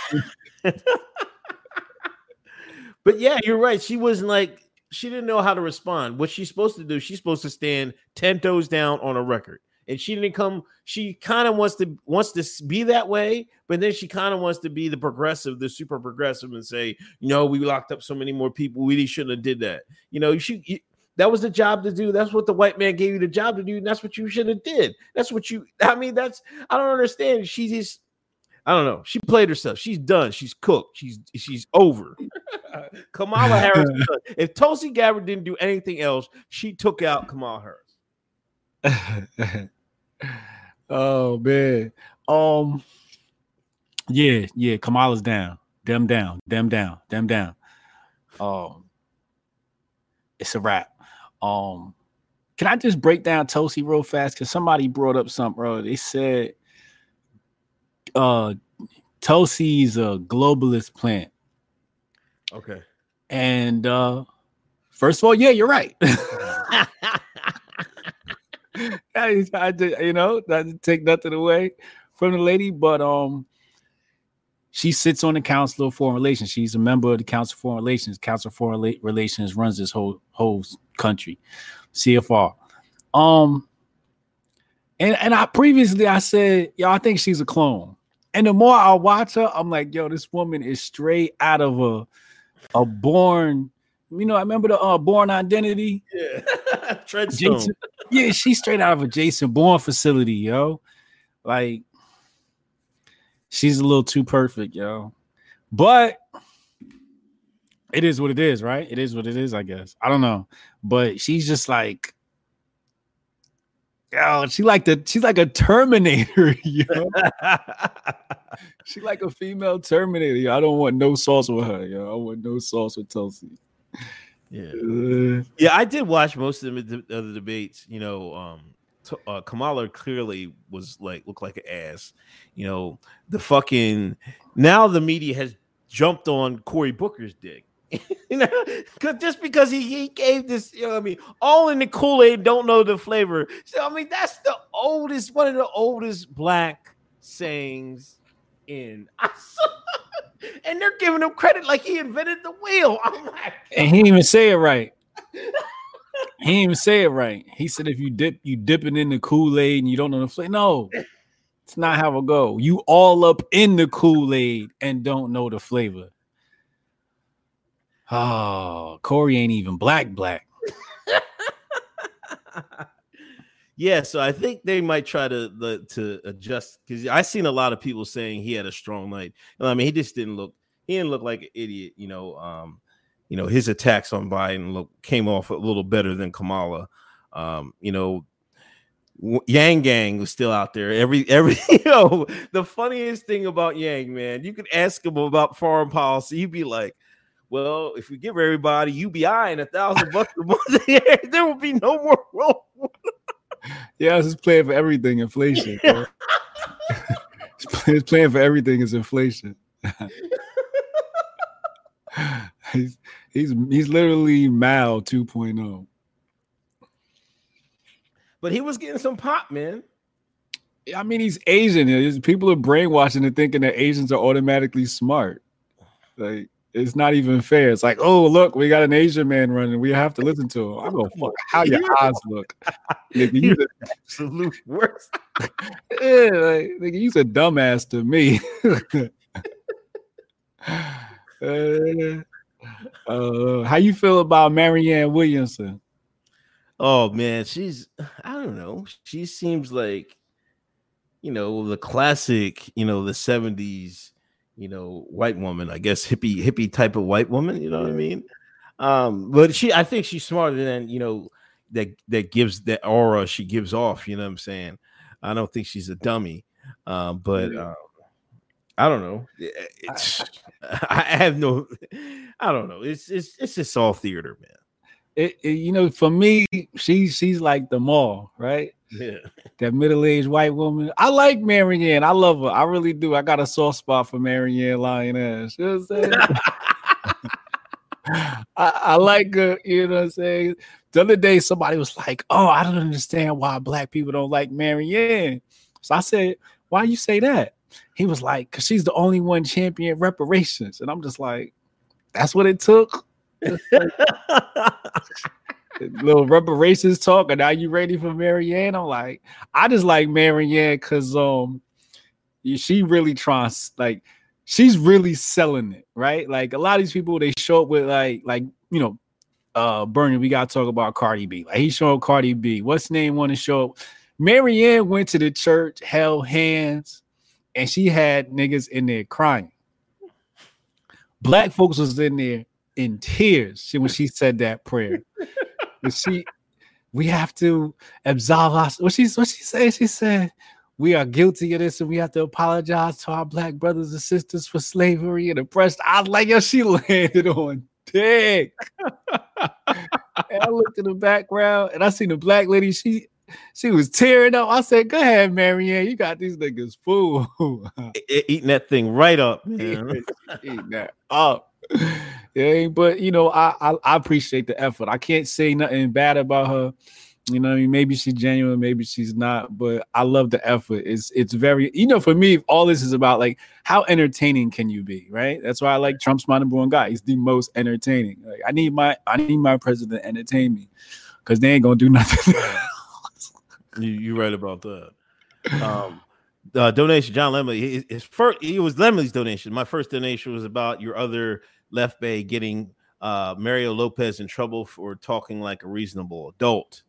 But yeah, you're right. She wasn't like she didn't know how to respond. What she's supposed to do, she's supposed to stand ten toes down on a record. And she didn't come. She kind of wants to wants to be that way, but then she kind of wants to be the progressive, the super progressive, and say, you know, we locked up so many more people. We shouldn't have did that. You know, she that was the job to do. That's what the white man gave you the job to do. And that's what you should have did. That's what you. I mean, that's. I don't understand. She just. I don't know. She played herself. She's done. She's cooked. She's she's over. Kamala Harris. If Tulsi Gabbard didn't do anything else, she took out Kamala Harris. oh man. Um yeah, yeah, Kamala's down. Them down, them down, them down. Um it's a wrap. Um can I just break down Tulsi real fast? Because somebody brought up something, bro. They said uh Tulsi's a globalist plant. Okay. And uh first of all, yeah, you're right. I, I did, you know, not to take nothing away from the lady, but um she sits on the Council of Foreign Relations. She's a member of the Council of Foreign Relations. Council of Foreign Relations runs this whole whole country, CFR. Um, and and I previously I said, yo, I think she's a clone. And the more I watch her, I'm like, yo, this woman is straight out of a a Bourne. You know, I remember the uh, Bourne Identity. Yeah. Treadstone. Jason, yeah, she's straight out of a Jason Bourne facility, yo. Like, she's a little too perfect, yo. But it is what it is, right? It is what it is, I guess. I don't know, but she's just like, yo, she like the she's like a Terminator, yo. she like a female Terminator. Yo. I don't want no sauce with her, yo. I want no sauce with Tulsi. Yeah. Uh, Yeah, I did watch most of the, the other debates. You know, um, t- uh, Kamala clearly was like looked like an ass. You know, the fucking now the media has jumped on Cory Booker's dick. you know, 'cause- just because he, he gave this, you know, what I mean, all in the Kool Aid, don't know the flavor. So I mean, that's the oldest, one of the oldest black sayings in. and they're giving him credit like he invented the wheel. I'm like, and he didn't even say it right. He didn't even say it right. He said if you dip, you dip it in the Kool-Aid and you don't know the flavor. No, it's not how it go. You all up in the Kool-Aid and don't know the flavor. Oh, Cory ain't even black black. Yeah, so I think they might try to the, to adjust because I seen a lot of people saying he had a strong night. I mean, he just didn't look he didn't look like an idiot, you know. Um, you know, his attacks on Biden look came off a little better than Kamala. Um, you know, Yang Gang was still out there. Every every you know, the funniest thing about Yang, man, you could ask him about foreign policy, he'd be like, Well, if we give everybody UBI and a thousand bucks a month, there will be no more world war. Yeah, it's just playing for everything. Inflation. it's playing for everything is inflation. he's he's he's literally Mao oh. 2.0. But he was getting some pop, man. I mean, he's Asian. People are brainwashing and thinking that Asians are automatically smart. Like, it's not even fair. It's like, oh, look, we got an Asian man running. We have to listen to him. I go, fuck how your eyes look. Nigga, you the, Absolute worst. yeah, like, nigga, you's a dumbass to me. uh, uh, how you feel about Marianne Williamson? Oh man, she's I don't know. She seems like you know the classic, you know, the 70s, you know, white woman, I guess hippie hippie type of white woman, you know what I mean? Um, but she I think she's smarter than you know that that gives that aura she gives off, you know what I'm saying? I don't think she's a dummy. Um, but um, I don't know. It- It's I have no I don't know. It's it's it's just all theater, man. It, it- you know, for me, she's she's like the mall, right? Yeah. That middle-aged white woman. I like Marianne. I love her. I really do. I got a soft spot for Marianne Lioness. You know what I'm saying? I, I like her, you know what I'm saying? The other day, somebody was like, Oh, I don't understand why black people don't like Marianne. So I said, Why you say that? He was like, Because she's the only one champion reparations. And I'm just like, That's what it took. little reparations talk, and now you ready for Marianne? I'm like, I just like Marianne because um, she really tries like she's really selling it, right? Like a lot of these people, they show up with like like you know, uh, Bernie. We gotta talk about Cardi B. Like he showed Cardi B. What's name want to show up? Marianne went to the church, held hands, and she had niggas in there crying. Black folks was in there in tears she- when she said that prayer. She, we have to absolve us. What she what she said? She said, "We are guilty of this, and we have to apologize to our black brothers and sisters for slavery and oppression." I was like, "Yo, she landed on dick." and I looked in the background, and I seen the black lady. She she was tearing up. I said, "Go ahead, Marianne. You got these niggas fool." Eating that thing right up, man. Eating that up. Oh, Yeah, but you know, I, I I appreciate the effort. I can't say nothing bad about her. You know, I mean, maybe she's genuine, maybe she's not, but I love the effort. It's it's very, you know, for me, all this is about like how entertaining can you be, right? That's why I like Trump's my number one guy. He's the most entertaining. Like I need my I need my president to entertain me because they ain't gonna do nothing. You you right about that. Um, uh, donation, John Lemley. His, his first, it was Lemley's donation. My first donation was about your other left bay getting uh, Mario Lopez in trouble for talking like a reasonable adult.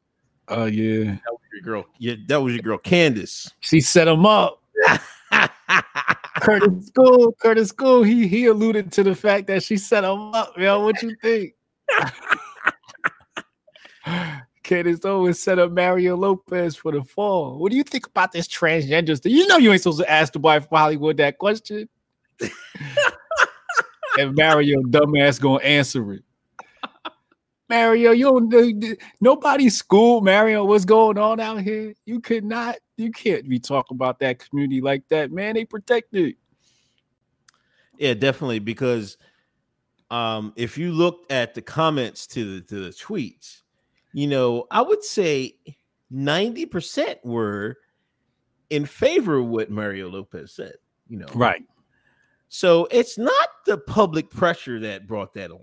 Oh yeah, That was your girl. Yeah, that was your girl, Candace. she set him up. Curtis School, Curtis School, he he alluded to the fact that she set him up. Yo, what you think? Candace always set up Mario Lopez for the fall. What do you think about this transgender stuff? You know you ain't supposed to ask the wife of Hollywood that question. and Mario dumbass gonna answer it. Mario, you don't nobody schooled Mario what's going on out here. You could not, you can't be talking about that community like that, man. They protected. Yeah, definitely. Because um, if you looked at the comments to the to the tweets, you know, I would say 90% were in favor of what Mario Lopez said, you know. Right. So it's not the public pressure that brought that on.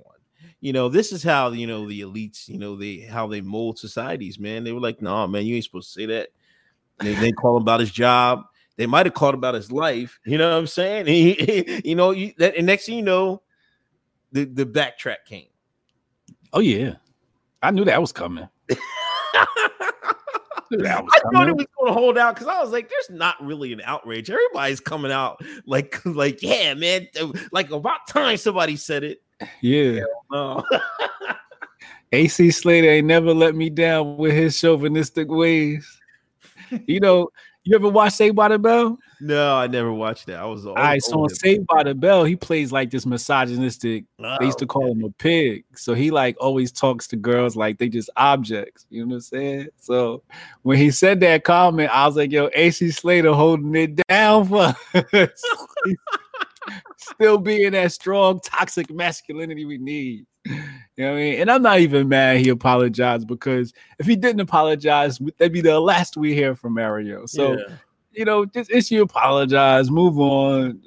You know, this is how you know the elites, you know, they how they mold societies, man. They were like, no, nah, man, you ain't supposed to say that. They, they call him about his job. They might have called about his life. You know what I'm saying? He, you know, you that and next thing you know, the, the backtrack came. Oh yeah. I knew that was coming. That was I thought it was going to hold out because I was like, "There's not really an outrage. Everybody's coming out like, like, yeah, man, like about time somebody said it." Yeah. AC Slater ain't never let me down with his chauvinistic ways. You know, you ever watch Saved by the Bell? No, I never watched that. I was all right, so on Saved by the Bell, he plays like this misogynistic. They used to oh, call him a pig. So he like always talks to girls like they just objects. You know what I'm saying? So when he said that comment, I was like, yo, AC Slater holding it down for us. Still being that strong, toxic masculinity we need. You know what I mean? And I'm not even mad he apologized because if he didn't apologize, that'd be the last we hear from Mario. So Yeah. you know, just issue apologize, move on.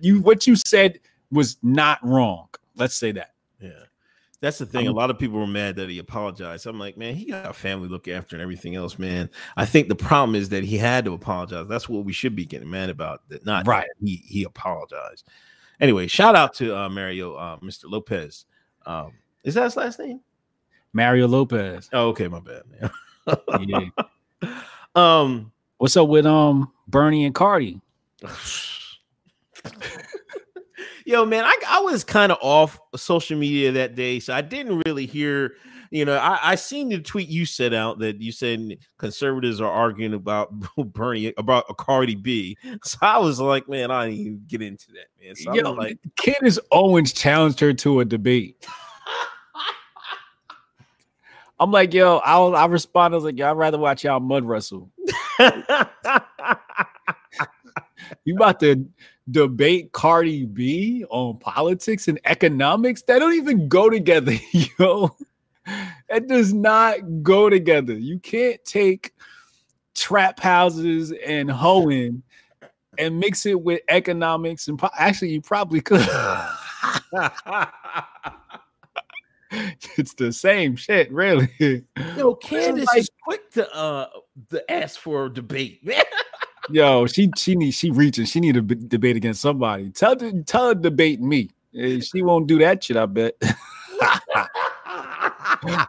You what you said was not wrong. Let's say that. Yeah. That's the thing. I'm- a lot of people were mad that he apologized. I'm like, man, he got a family to look after and everything else, man. I think the problem is that he had to apologize. That's what we should be getting mad about. That not Right. that he he apologized. Anyway, shout out to uh, Mario, uh, Mr. Lopez. Um, is that his last name? Mario Lopez. Oh, okay, my bad, man. Yeah. um, What's up with um Bernie and Cardi? Yo, man, I, I was kind of off social media that day, so I didn't really hear. You know, I, I seen the tweet you sent out that you said conservatives are arguing about Bernie about a Cardi B. So I was like, man, I didn't even get into that, man. So Yo, I'm like, Candace Owens challenged her to a debate. I'm like, yo, I was, I responded, I was like, yo, I'd rather watch y'all mud wrestle. You about to debate Cardi B on politics and economics? That don't even go together, yo. That does not go together. You can't take trap houses and hoeing and mix it with economics and po- actually you probably could. it's the same shit, really. yo, Candace like- is quick to uh to ask for a debate, man. Yo, she she need she reaching. She need to debate against somebody. Tell tell her debate me. Eh, She won't do that shit. I bet. you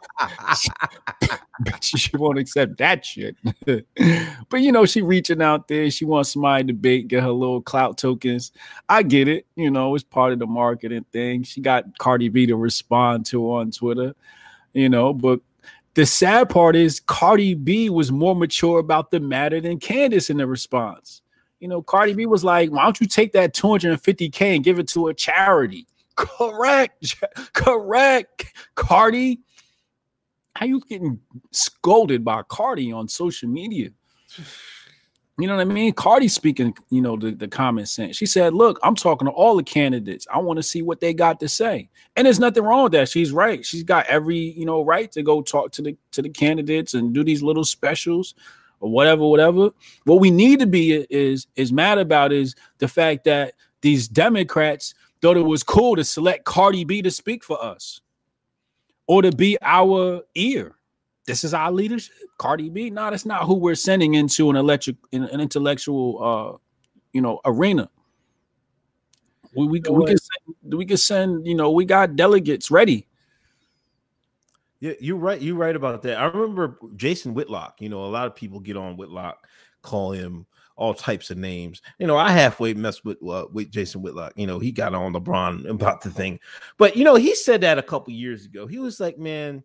she won't accept that shit. but you know, she reaching out there. She wants somebody to debate, get her little clout tokens. I get it. You know, it's part of the marketing thing. She got Cardi B to respond to on Twitter. You know, but the sad part is Cardi B was more mature about the matter than Candace in the response. You know, Cardi B was like, "Why don't you take that 250k and give it to a charity?" Correct, correct, Cardi how you getting scolded by Cardi on social media? You know what I mean? Cardi speaking, you know, the, the common sense. She said, Look, I'm talking to all the candidates. I want to see what they got to say. And there's nothing wrong with that. She's right. She's got every, you know, right to go talk to the to the candidates and do these little specials or whatever, whatever. What we need to be is is mad about is the fact that these Democrats thought it was cool to select Cardi B to speak for us or to be our ear. This is our leadership. Cardi B. No, that's not who we're sending into an electric an intellectual uh you know arena. We we, we can send, we can send, you know, we got delegates ready. Yeah, you're right. You're right about that. I remember Jason Whitlock. You know, a lot of people get on Whitlock, call him all types of names. You know, I halfway messed with uh, with Jason Whitlock. You know, he got on LeBron about the thing, but you know, he said that a couple years ago. He was like, "Man,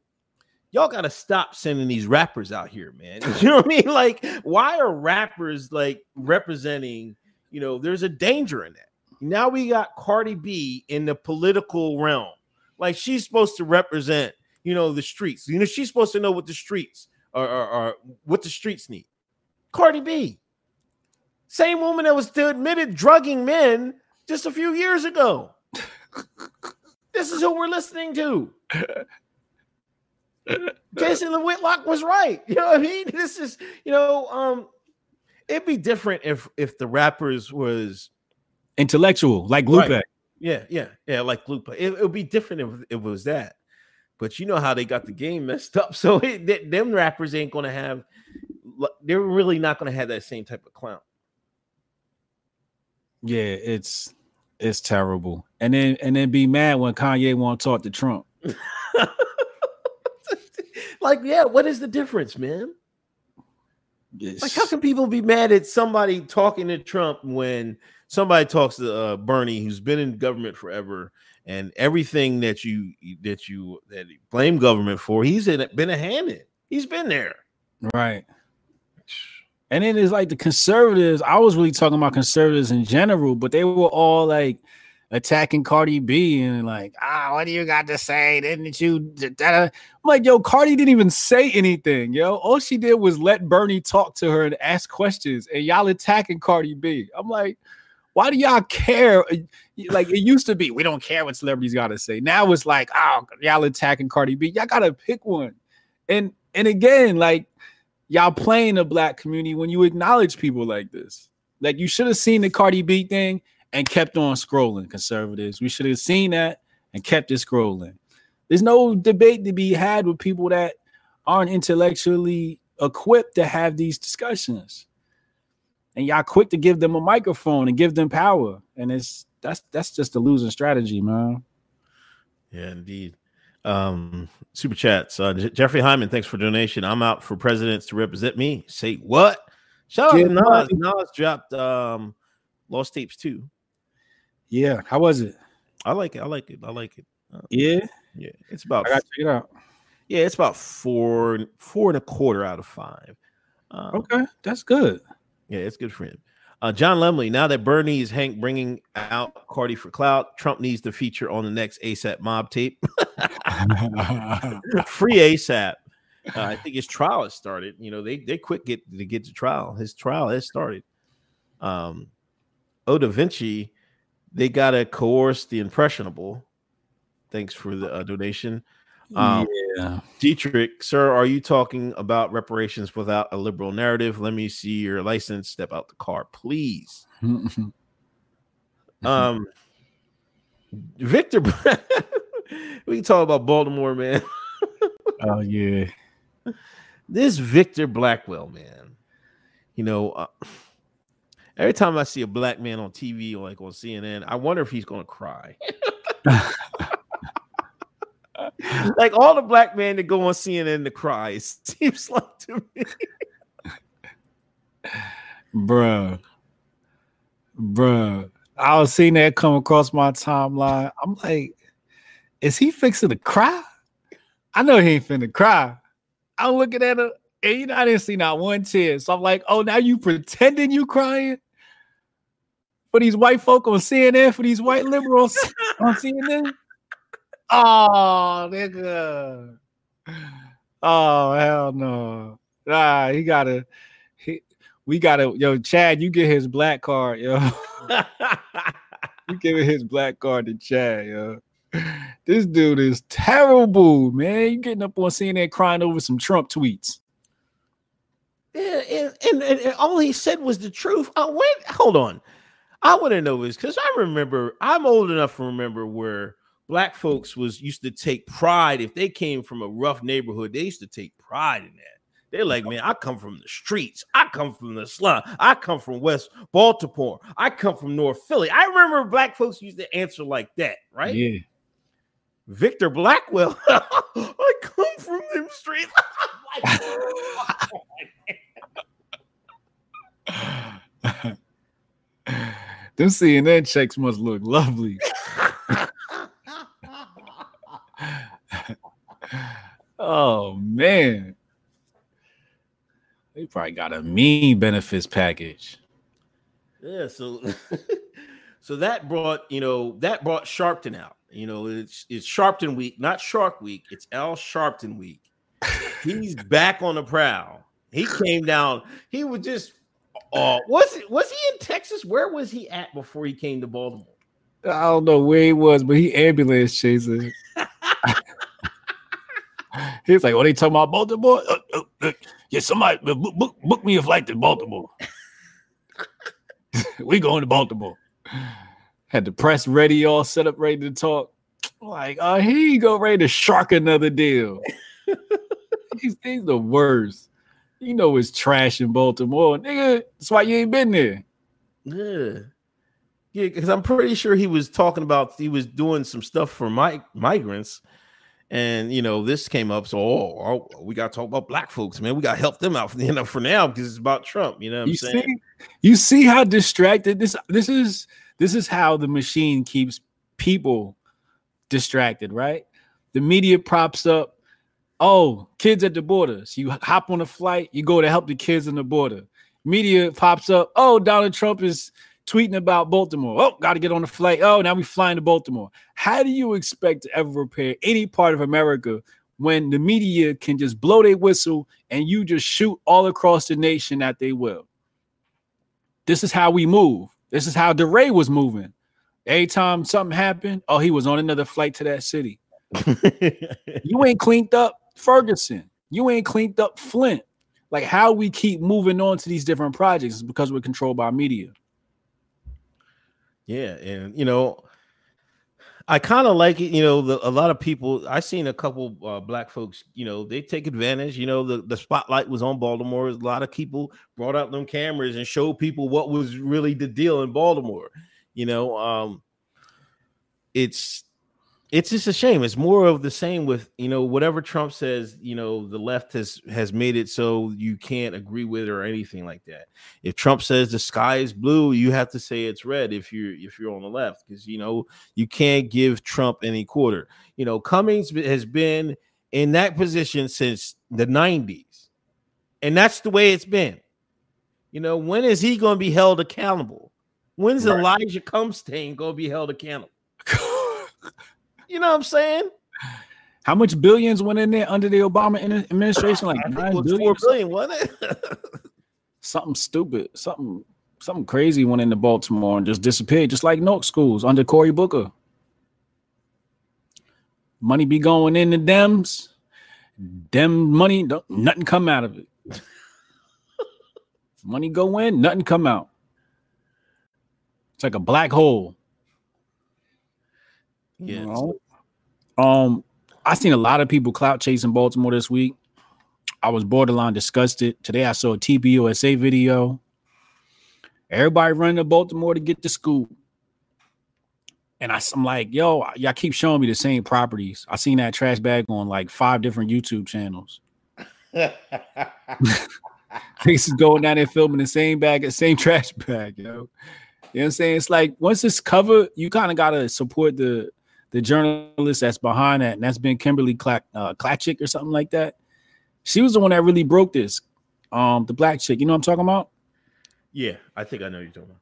y'all got to stop sending these rappers out here, man." You know what I mean? Like, why are rappers like representing? You know, there's a danger in that. Now we got Cardi B in the political realm. Like she's supposed to represent, you know, the streets. You know, she's supposed to know what the streets are, are, are what the streets need. Cardi B. Same woman that was still admitted drugging men just a few years ago. this is who we're listening to. Jason the Whitlock was right. You know what I mean? This is, you know, um, it'd be different if if the rappers was intellectual, like Lupe. Right. Yeah, yeah, yeah, like Lupe. It, would be different if, if, it was that. But you know how they got the game messed up. So it, them rappers ain't gonna have. They're really not gonna have that same type of clown. Yeah, it's it's terrible. And then and then be mad when Kanye won't talk to Trump. like, yeah, what is the difference, man? It's... Like, how can people be mad at somebody talking to Trump when somebody talks to uh, Bernie, who's been in government forever, and everything that you that you that you blame government for, he's in, been a hand in. He's been there, right? And then it's like the conservatives. I was really talking about conservatives in general, but they were all like attacking Cardi B and like, ah, what do you got to say? Didn't you? I'm like, yo, Cardi didn't even say anything, yo. All she did was let Bernie talk to her and ask questions, and y'all attacking Cardi B. I'm like, why do y'all care? Like it used to be, we don't care what celebrities got to say. Now it's like, oh, y'all attacking Cardi B. Y'all gotta pick one. And and again, like y'all playing the black community when you acknowledge people like this. Like you should have seen the Cardi B thing and kept on scrolling, conservatives. We should have seen that and kept it scrolling. There's no debate to be had with people that aren't intellectually equipped to have these discussions. And y'all quick to give them a microphone and give them power. And it's that's that's just a losing strategy, man. Yeah, indeed. Um, super chats. Uh, Jeffrey Hyman, thanks for donation. I'm out for presidents to represent me. Say what? Shout out to Nas. Nas dropped um, Lost Tapes too. Yeah, how was it? I like it. I like it. I like it. Uh, yeah, yeah. It's about. I got to check it out. Yeah, it's about four, four and a quarter out of five. Um, okay, that's good. Yeah, it's good for him. Uh, John Lemley, now that Bernie is Hank bringing out Cardi for clout, Trump needs to feature on the next ASAP mob tape. Free ASAP. Uh, I think his trial has started. You know, they they quick get to get to trial. His trial has started. Um, O Da Vinci, they gotta coerce the impressionable. Thanks for the uh, donation. Um, yeah. Dietrich, sir, are you talking about reparations without a liberal narrative? Let me see your license. Step out the car, please. um, Victor, we can talk about Baltimore, man. oh yeah, this Victor Blackwell, man. You know, uh, every time I see a black man on TV, or like on CNN, I wonder if he's to cry. like all the black men that go on CNN to cry. It seems like to me. Bruh. Bruh. I was seeing that come across my timeline. I'm like, is he fixing to cry? I know he ain't finna cry. I'm looking at her, and you know, I didn't see not one tear. So I'm like, oh, now you pretending you crying for these white folk on CNN, for these white liberals on CNN? Oh, nigga. Oh, hell no. Ah, he gotta, he, we gotta, yo, Chad, you get his black card, yo. you give it his black card to Chad, yo. This dude is terrible, man. You getting up on CNN crying over some Trump tweets. Yeah, and, and, and, all he said was the truth. Uh, I went, hold on. I want to know this because I remember I'm old enough to remember where black folks was used to take pride if they came from a rough neighborhood. They used to take pride in that. They're like, man, I come from the streets. I come from the slum. I come from West Baltimore. I come from North Philly. I remember black folks used to answer like that, right? Yeah. Victor Blackwell. I come from them streets. Them CNN checks must look lovely. oh man. They probably got a mean benefits package. Yeah, so so that brought you know that brought Sharpton out. You know, it's it's Sharpton week, not Shark week. It's Al Sharpton week. He's back on the prowl. He came down. He was just. Oh, was it? Was he in Texas? Where was he at before he came to Baltimore? I don't know where he was, but he ambulance chasing. He's like, "What are they talking about Baltimore? Uh, uh, uh, yeah, somebody book, book, book me a flight to Baltimore. we going to Baltimore." Had the press ready, all set up, ready to talk. Like, oh, here you go, ready to shark another deal. he's, he's the worst. You know it's trash in Baltimore, nigga. That's why you ain't been there. Yeah, yeah, because I'm pretty sure he was talking about he was doing some stuff for my migrants, and you know this came up. So, oh, oh we got to talk about black folks, man. We got to help them out for you know for now because it's about Trump. You know, what You I'm saying? see, you see how distracted this this is. This is how the machine keeps people distracted, right? The media props up, oh, kids at the border. So you hop on a flight, you go to help the kids in the border. Media pops up, oh, Donald Trump is tweeting about Baltimore. Oh, got to get on the flight. Oh, now we flying to Baltimore. How do you expect to ever repair any part of America when the media can just blow their whistle and you just shoot all across the nation at they will? This is how we move. This is how DeRay was moving. Every time something happened, oh, he was on another flight to that city. You ain't cleaned up Ferguson. You ain't cleaned up Flint. Like how we keep moving on to these different projects is because we're controlled by media. Yeah, and you know, I kind of like it. You know, the, a lot of people I seen a couple uh, black folks. You know, they take advantage. You know, the the spotlight was on Baltimore. A lot of people brought out them cameras and showed people what was really the deal in Baltimore. You know, um, it's it's just a shame. It's more of the same with you know whatever Trump says. You know, the left has has made it so you can't agree with it or anything like that. If Trump says the sky is blue, you have to say it's red if you're if you're on the left because you know you can't give Trump any quarter. You know, Cummings has been in that position since the '90s, and that's the way it's been. You know, when is he going to be held accountable? When's Right. Elijah Cumstain going to be held accountable? You know what I'm saying? How much billions went in there under the Obama administration? Like I think it was billion, four billion, wasn't it? something stupid, something something crazy went into Baltimore and just disappeared, just like Newark schools under Cory Booker. Money be going in the Dems, them money, don't, nothing come out of it. money go in, nothing come out. It's like a black hole. Yeah. Know? Um, I seen a lot of people clout chasing Baltimore this week. I was borderline disgusted. Today I saw a TBUSA video. Everybody running to Baltimore to get to school. And I, am like, yo, y'all keep showing me the same properties. I seen that trash bag on like five different YouTube channels. This is going down there filming the same bag, the same trash bag, you know. You know what I'm saying? It's like once it's covered, you kind of gotta support the the journalist that's behind that, and that's been Kimberly Cla- uh, or something like that. She was the one that really broke this. Um, the black chick, you know what I'm talking about? Yeah, I think I know you're talking about.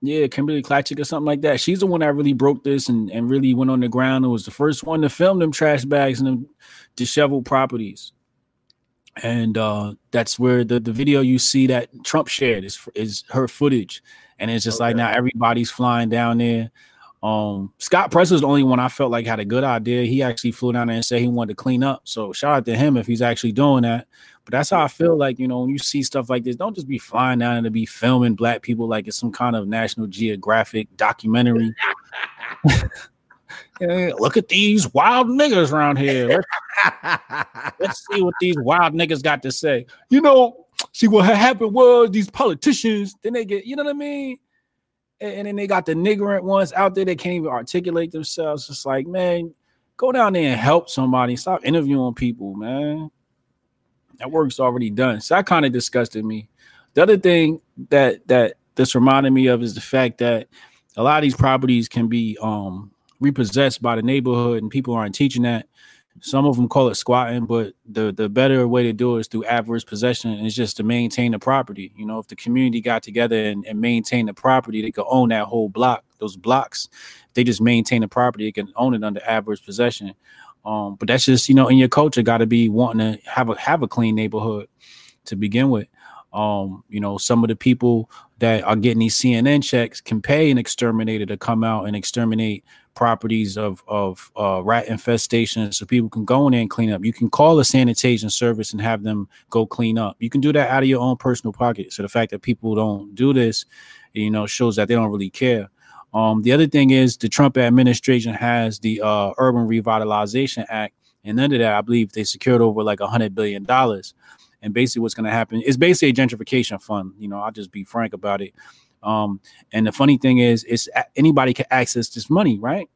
Yeah, Kimberly Klacik or something like that. She's the one that really broke this and, and really went on the ground and was the first one to film them trash bags and them disheveled properties. And uh, that's where the, the video you see that Trump shared is is her footage. And it's just okay. like now everybody's flying down there. Um, Scott Press was the only one I felt like had a good idea. He actually flew down there and said he wanted to clean up. So shout out to him if he's actually doing that. But that's how I feel like, you know, when you see stuff like this, don't just be flying down to be filming black people like it's some kind of National Geographic documentary. yeah, look at these wild niggas around here. Let's, let's see what these wild niggas got to say. You know, see what happened was these politicians, then they get, you know what I mean? And then they got the niggerant ones out there that can't even articulate themselves. It's like, man, go down there and help somebody. Stop interviewing people, man. That work's already done. So that kind of disgusted me. The other thing that that this reminded me of is the fact that a lot of these properties can be um repossessed by the neighborhood, and people aren't teaching that. Some of them call it squatting, but the the better way to do it is through adverse possession. And it's just to maintain the property. You know, if the community got together and, and maintain the property, they could own that whole block. Those blocks, if they just maintain the property, they can own it under adverse possession. Um, but that's just you know in your culture got to be wanting to have a have a clean neighborhood to begin with. Um, you know, some of the people that are getting these CNN checks can pay an exterminator to come out and exterminate properties of of uh, rat infestation, so people can go in there and clean up. You can call a sanitation service and have them go clean up. You can do that out of your own personal pocket. So the fact that people don't do this, you know, shows that they don't really care. Um, the other thing is the Trump administration has the uh, Urban Revitalization Act, and under that, I believe they secured over like a hundred billion dollars. And basically, what's going to happen is basically a gentrification fund. You know, I'll just be frank about it. Um, and the funny thing is, it's anybody can access this money, right?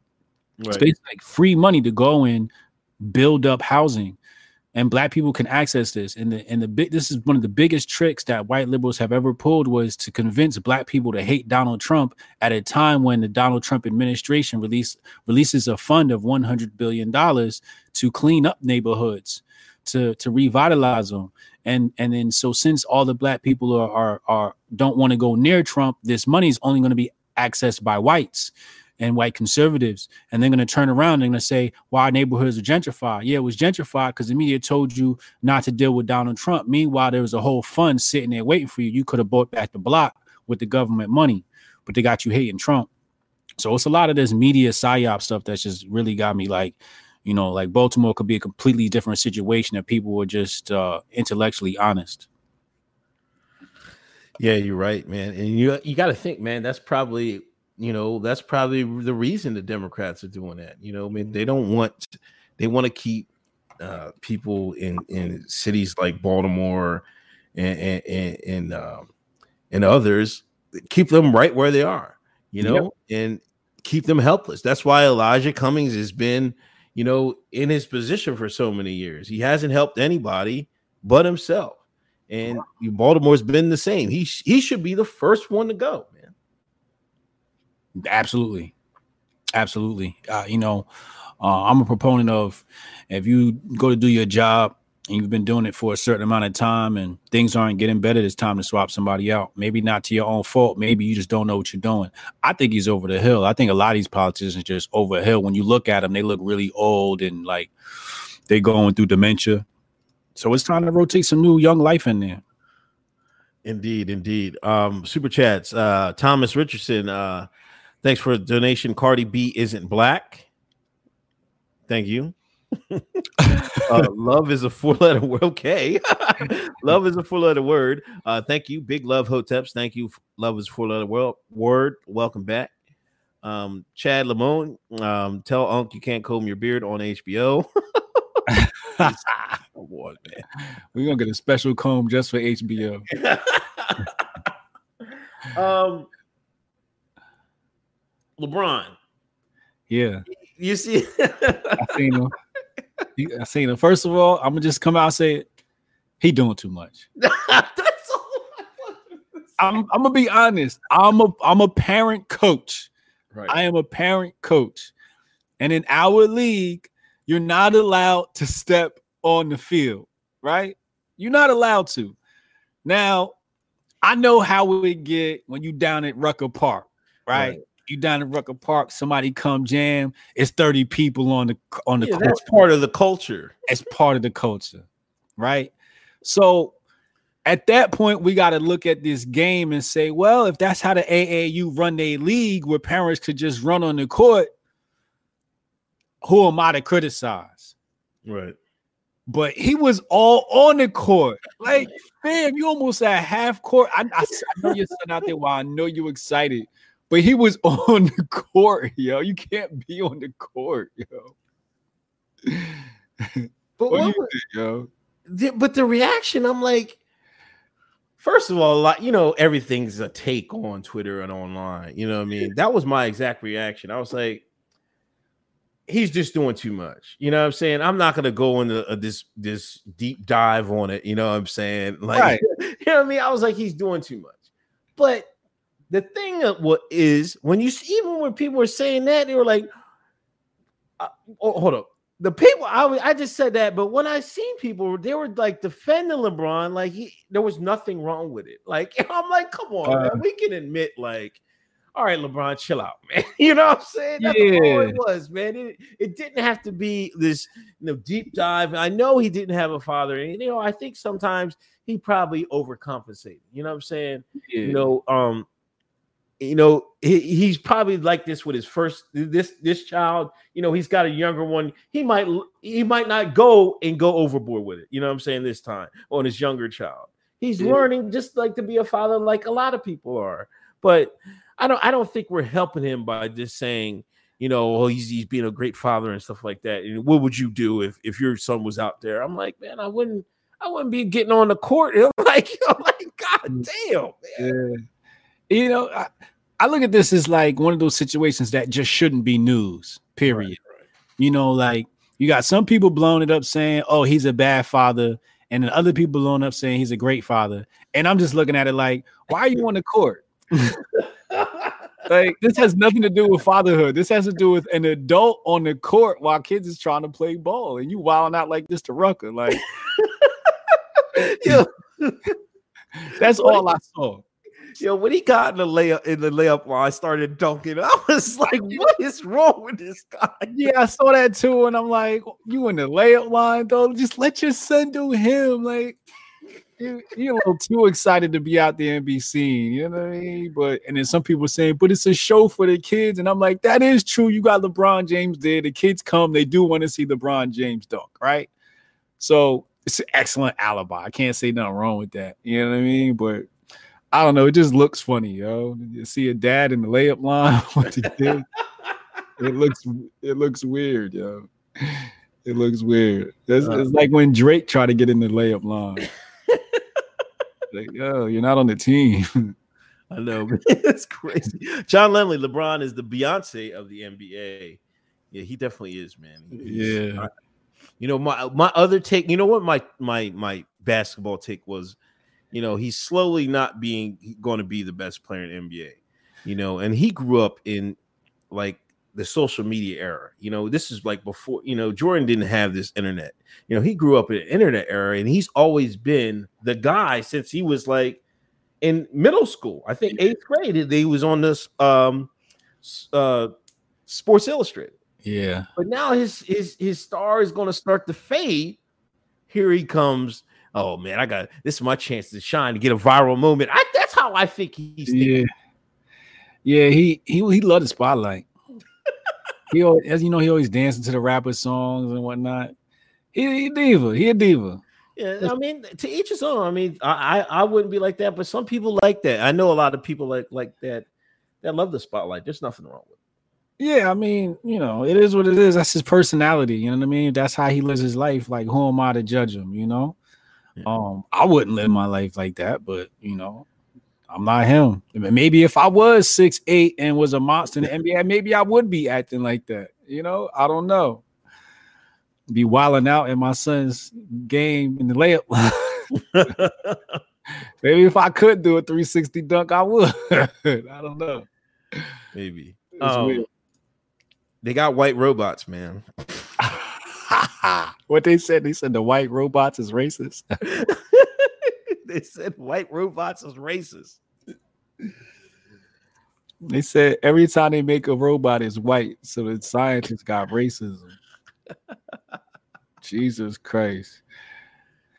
right. It's basically like free money to go and build up housing, and black people can access this. And the and the big this is one of the biggest tricks that white liberals have ever pulled was to convince black people to hate Donald Trump at a time when the Donald Trump administration release releases a fund of 100 billion dollars to clean up neighborhoods to to revitalize them and and then so since all the black people are are, are don't want to go near Trump, this money is only going to be accessed by whites and white conservatives, and they're going to turn around and going to say, "Why well, neighborhoods are gentrified?" Yeah, it was gentrified because the media told you not to deal with Donald Trump. Meanwhile, there was a whole fund sitting there waiting for you. You could have bought back the block with the government money, but they got you hating Trump. So it's a lot of this media psyop stuff that's just really got me like, you know, like Baltimore could be a completely different situation if people were just uh, intellectually honest. Yeah, you're right, man. And you you got to think, man, that's probably you know that's probably the reason the Democrats are doing that. You know, I mean, they don't want they want to keep uh, people in in cities like Baltimore and and and, and, um, and others keep them right where they are. You know, yep. and keep them helpless. That's why Elijah Cummings has been you know, in his position for so many years. He hasn't helped anybody but himself. And Baltimore's been the same. He he should be the first one to go, man. Absolutely, absolutely. Uh, you know, uh, I'm a proponent of if you go to do your job and you've been doing it for a certain amount of time and things aren't getting better, it's time to swap somebody out. Maybe not to your own fault. Maybe you just don't know what you're doing. I think he's over the hill. I think a lot of these politicians just over the hill. When you look at them, they look really old and like they going through dementia. So it's time to rotate some new young life in there. Indeed, indeed. Um, super chats. Uh, Thomas Richardson, uh, thanks for donation. Cardi B isn't black. Thank you uh, love is a four letter word. Okay. love is a four letter word. Uh, thank you. Big love Hoteps. Thank you. Love is a four letter word. Welcome back. Um, Chad Lamone, um, tell Unc you can't comb your beard on HBO. oh boy, man. We're gonna get a special comb just for HBO. um LeBron Yeah, You see, I seen him. He- I seen him. First of all, I'm gonna just come out and say he doing too much. that's all. I'm I'm gonna be honest. I'm a I'm a parent coach. Right. I am a parent coach. And in our league, you're not allowed to step on the field, right? You're not allowed to. Now, I know how it get when you down at Rucker Park, right? Right. You down at Rucker Park, somebody come jam, it's 30 people on the on the Yeah, court. that's part of the culture. It's part of the culture, right? So at that point, we got to look at this game and say, well, if that's how the AAU run their league, where parents could just run on the court, who am I to criticize? Right. But he was all on the court. Like, fam, you almost at half court. I, I, I know your son out there. While I know you excited, but he was on the court, yo. You can't be on the court, yo. But What what you was- think, yo? the, but the reaction, I'm like, first of all, like you know, everything's a take on Twitter and online. You know what I mean? That was my exact reaction. I was like, he's just doing too much. You know what I'm saying? I'm not gonna go into uh, this this deep dive on it. You know what I'm saying? Like, Right. you know what I mean? I was like, he's doing too much. But the thing what is when you s- even when people were saying that, they were like, uh, oh, hold up. The people I I just said that, but when I seen people, they were like defending LeBron, like he there was nothing wrong with it. Like I'm like, come on, Uh, man, we can admit, like, all right, LeBron, chill out, man. You know what I'm saying? That's all it was, man. It, it didn't have to be this you know deep dive. I know he didn't have a father, and you know, I think sometimes he probably overcompensated. You know what I'm saying? you know um you know he, he's probably like this with his first this this child you know he's got a younger one he might he might not go and go overboard with it you know what i'm saying this time on his younger child he's Yeah. learning just like to be a father like a lot of people are but i don't i don't think we're helping him by just saying you know oh he's, he's being a great father and stuff like that and what would you do if if your son was out there i'm like man i wouldn't I wouldn't be getting on the court. I'm like, oh I'm like, God mm. damn, man. Yeah. You know, I, I look at this as like one of those situations that just shouldn't be news, period. You know, like you got some people blowing it up saying, oh, he's a bad father. And then other people blowing up saying he's a great father. And I'm just looking at it like, why are you on the court? like, this has nothing to do with fatherhood. This has to do with an adult on the court while kids is trying to play ball. And you wilding out like this to Rucker. Like, Yo, that's all I saw. Yo, when he got in the layup in the layup line, started dunking. I was like, what is wrong with this guy? Yeah, I saw that too, and I'm like, you in the layup line though? Just let your son do him. Like, you, you're a little too excited to be out there and be seen. You know what I mean? But and then some people saying, but it's a show for the kids, and I'm like, that is true. You got LeBron James there. The kids come, they do want to see LeBron James dunk, right? So it's an excellent alibi. I can't say nothing wrong with that. You know what I mean? But I don't know. It just looks funny, yo. You see a dad in the layup line kid. it looks it looks weird, yo. It looks weird. It's, Uh. it's like when Drake tried to get in the layup line. like, yo, you're not on the team. I know, man. It's crazy. John Lemley, LeBron is the Beyonce of the NBA. Yeah, he definitely is, man. He's- Yeah. You know, my my other take, you know what my my my basketball take was, you know, he's slowly not being going to be the best player in NBA. You know, and he grew up in like the social media era. You know, this is like before, you know, Jordan didn't have this internet. You know, he grew up in an internet era and he's always been the guy since he was like in middle school. I think eighth grade, he was on this um uh Sports Illustrated. yeah. But now his his his star is going to start to fade. Here he comes. Oh man, I got this is my chance to shine to get a viral moment. I, that's how I think he's thinking. Yeah. Yeah, he he he loved the spotlight. he always, as you know, he always dancing to the rapper songs and whatnot. He, he a diva. He a diva. Yeah, I mean, to each his own. I mean, I, I I wouldn't be like that, but some people like that. I know a lot of people like like that that love the spotlight. There's nothing wrong with. it. Yeah, I mean, you know, it is what it is. That's his personality. You know what I mean? That's how he lives his life. Like, who am I to judge him? You know? Yeah. Um, I wouldn't live my life like that, but you know, I'm not him. Maybe if I was six eight and was a monster in the NBA, maybe I would be acting like that. You know, I don't know. Be wilding out in my son's game in the layup. maybe if I could do a 360 dunk, I would. I don't know. Maybe. It's Um, weird. they got white robots, man. what they said, they said the white robots is racist. they said white robots is racist. They said every time they make a robot is white, so the scientists got racism. Jesus Christ.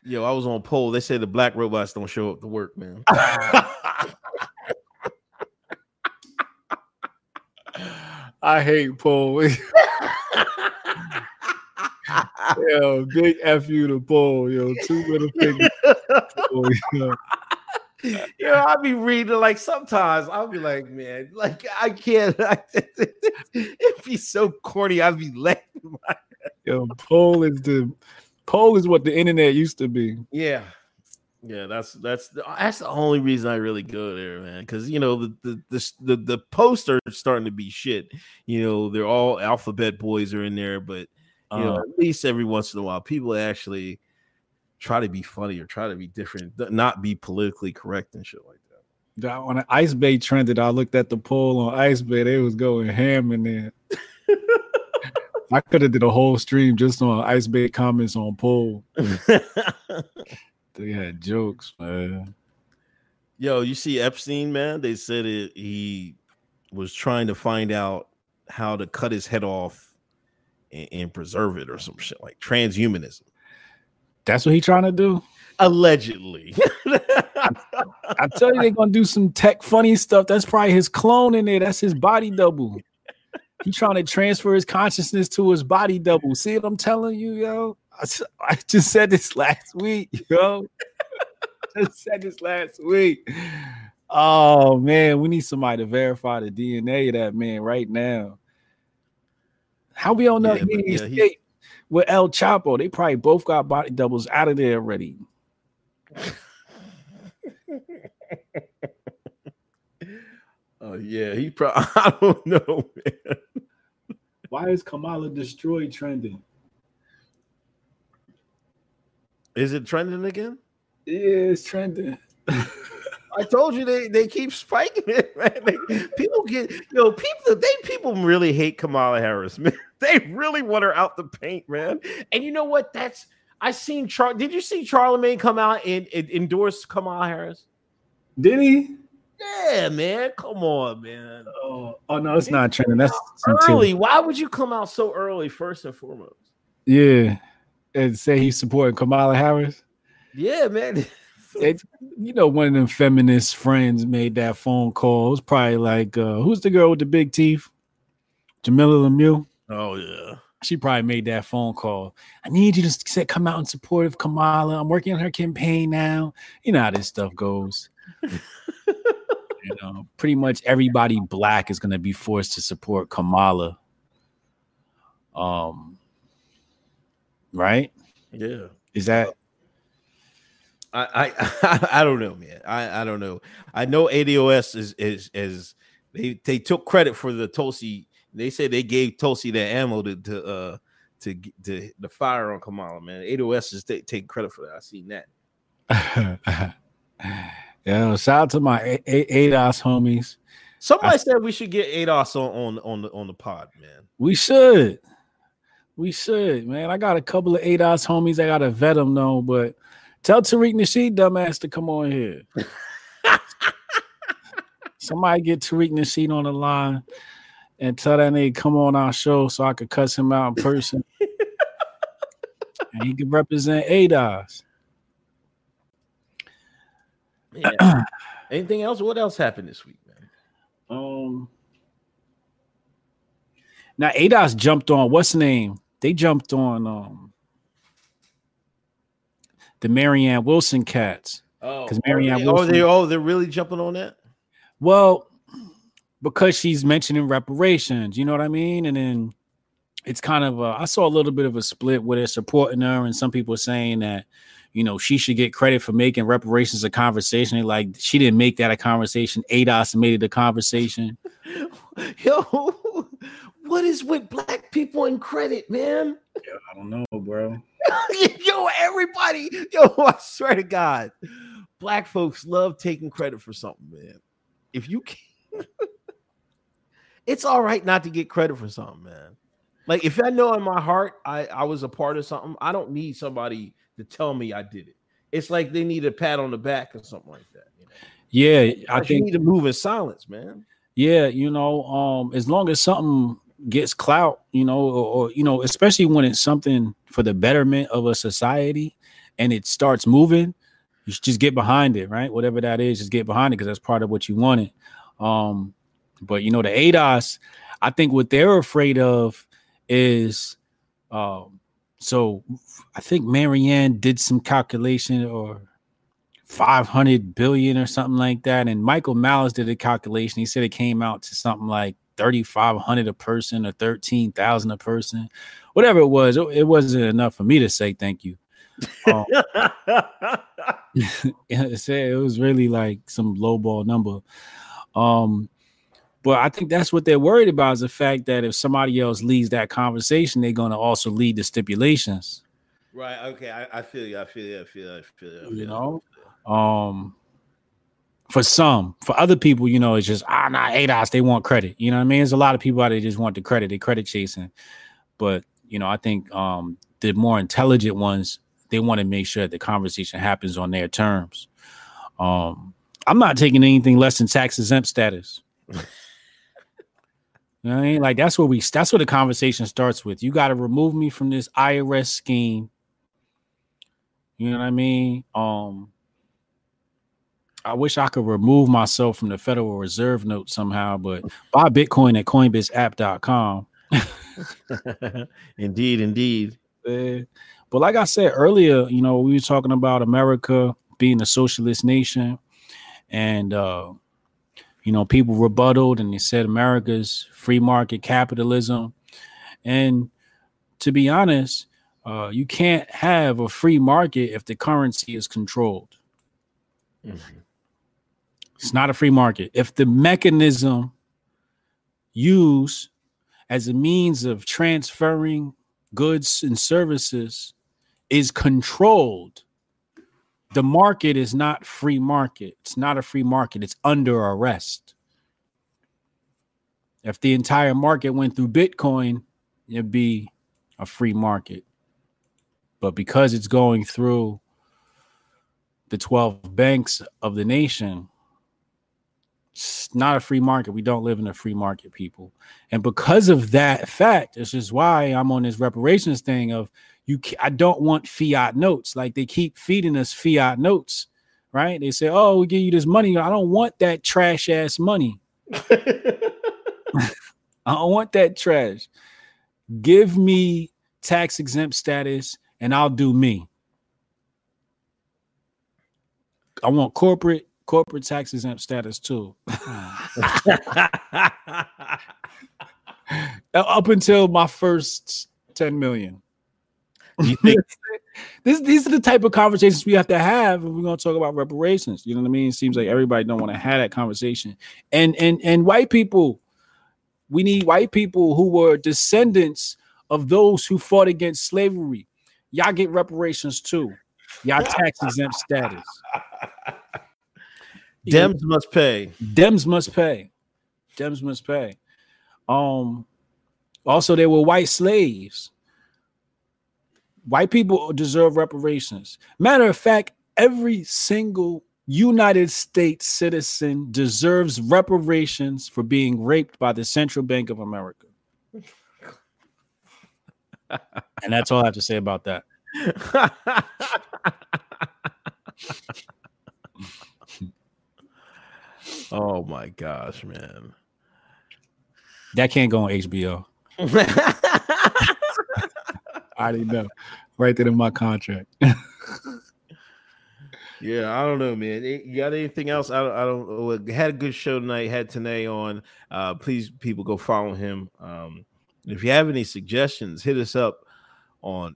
Yo, I was on pol. They said the black robots don't show up to work, man. I hate Paul. Yo, big F you to Paul, yo. Two little fingers. Yo. you know, I'll be reading like sometimes I'll be like, man, like I can't. it'd be so corny. I'd be laughing. Yo, Paul is the Paul is what the internet used to be. Yeah, yeah. That's that's the, that's the only reason I really go there, man. Because you know the the the the, the poster is starting to be shit. You know, they're all alphabet boys are in there, but you know, Uh, at least every once in a while, people actually try to be funny or try to be different, not be politically correct and shit like that. that- when the Ice Bay trended, I looked at the pol on Ice Bay. They was going ham in there. I could have did a whole stream just on Ice Bay comments on pol. They had jokes, man. Yo, you see Epstein, man? They said it, he was trying to find out how to cut his head off and, and preserve it or some shit like transhumanism. That's what he's trying to do. Allegedly. I tell you, they're gonna do some tech funny stuff. That's probably his clone in there. That's his body double. He's trying to transfer his consciousness to his body double. See what I'm telling you, yo? I just said this last week, yo. just said this last week. Oh man, we need somebody to verify the DNA of that man right now. How we don't know Yeah, he yeah, he- with El Chapo? They probably both got body doubles out of there already. oh yeah, he probably I don't know, man. Why is Kamala destroyed trending? Is it trending again? Yeah, it's trending. I told you they, they keep spiking it, man. They- people get yo, people they people really hate Kamala Harris, man. They really want her out the paint, man. And you know what? That's I seen Char. Did you see Charlemagne come out and, and endorse Kamala Harris? Did he? Yeah, man. Come on, man. Oh, oh no, it's not trending. That's. Early. Why would you come out so early? First and foremost. Yeah, and say he's supporting Kamala Harris. Yeah, man. It, you know, one of them feminist friends made that phone call. It was probably like, uh, who's the girl with the big teeth? Jamilah Lemieux. Oh yeah. She probably made that phone call. I need you to say, come out in support of Kamala. I'm working on her campaign now. You know how this stuff goes. you know, pretty much everybody black is going to be forced to support Kamala. Um, right? Yeah. Is that I, I I don't know, man. I, I don't know. I know ADOS is is is they they took credit for the Tulsi. They said they gave Tulsi the ammo to to uh to to the fire on Kamala, man. ADOS is ta- taking credit for that. I seen that. yeah, shout out to my A- ADOS homies. Somebody said we should get ADOS on on on the on the pod, man. We should. We should, man. I got a couple of ADOS homies. I gotta vet them though, but tell Tariq Nasheed dumbass to come on here. Somebody get Tariq Nasheed on the line and tell that nigga come on our show so I could cuss him out in person. and he can represent ADOS. Yeah. Anything else? What else happened this week, man? Um now ADOS jumped on what's the name? They jumped on um the Marianne Williamson cats. Oh, 'Cause Marianne oh, Wilson- they oh they're really jumping on that. Well, because she's mentioning reparations, you know what I mean? And then it's kind of uh, I saw a little bit of a split where they're supporting her, and some people are saying that, you know, she should get credit for making reparations a conversation. Like she didn't make that a conversation. ADOS made it a conversation. Yo, what is with black people and credit, man? Yeah, I don't know, bro. yo, everybody, yo, I swear to God, black folks love taking credit for something, man. If you can, it's all right not to get credit for something, man. Like if I know in my heart I, I was a part of something, I don't need somebody to tell me I did it. It's like they need a pat on the back or something like that. You know? Yeah, I Like, you think need to move in silence, man. Yeah, you know, um, as long as something gets clout, you know, or, or you know, especially when it's something for the betterment of a society and it starts moving, you just get behind it, right? Whatever that is, just get behind it because that's part of what you wanted. Um, but you know, the ADOS, I think what they're afraid of is um so I think Marianne did some calculation or 500 billion or something like that. And Michael Malice did a calculation. He said it came out to something like 3,500 a person or 13,000 a person, whatever it was. It, it wasn't enough for me to say thank you. Um, it was really like some lowball number. Um, but I think that's what they're worried about is the fact that if somebody else leads that conversation, they're going to also lead the stipulations. right. Okay. I, I feel you. I feel you. I feel you. I feel you. I feel you you. know um for some for other people you know it's just ah nah ADOS they want credit. You know what I mean? There's a lot of people out there just want the credit. They credit chasing. But you know I think um the more intelligent ones they want to make sure that the conversation happens on their terms. Um I'm not taking anything less than tax exempt status. You know what I mean? Like that's where we that's where the conversation starts with. You got to remove me from this IRS scheme. You know what I mean? Um I wish I could remove myself from the Federal Reserve note somehow, but buy Bitcoin at coinbaseapp.com. indeed, indeed. But like I said earlier, you know, we were talking about America being a socialist nation, and uh, you know, people rebutted and they said America's free market capitalism. And to be honest, uh, you can't have a free market if the currency is controlled. It's not a free market. If the mechanism used as a means of transferring goods and services is controlled, the market is not free market. It's not a free market. It's under arrest. If the entire market went through Bitcoin, it'd be a free market. But because it's going through the 12 banks of the nation, it's not a free market. We don't live in a free market, people. And because of that fact, this is why I'm on this reparations thing of you. I don't want fiat notes. Like they keep feeding us fiat notes, right? They say, "Oh, we give you this money." I don't want that trash ass money. I don't want that trash. Give me tax exempt status, and I'll do me. I want corporate corporate tax exempt status too. Mm. Up until my first 10 million. you think This, these are the type of conversations we have to have if we're going to talk about reparations. You know what I mean? It seems like everybody don't want to have that conversation. And and and white people, we need white people who were descendants of those who fought against slavery. Y'all get reparations too. Y'all tax exempt status. You know, Dems must pay? Dems must pay. Dems must pay. Um, also, they were white slaves. White people deserve reparations. Matter of fact, every single United States citizen deserves reparations for being raped by the Central Bank of America. and that's all I have to say about that. oh my gosh, man. That can't go on HBO. I didn't know. Right there in my contract. Yeah, I don't know, man. You got anything else? I don't. I don't. know. Had a good show tonight. Had Tanae on. Uh, please, people, go follow him. Um, if you have any suggestions, hit us up on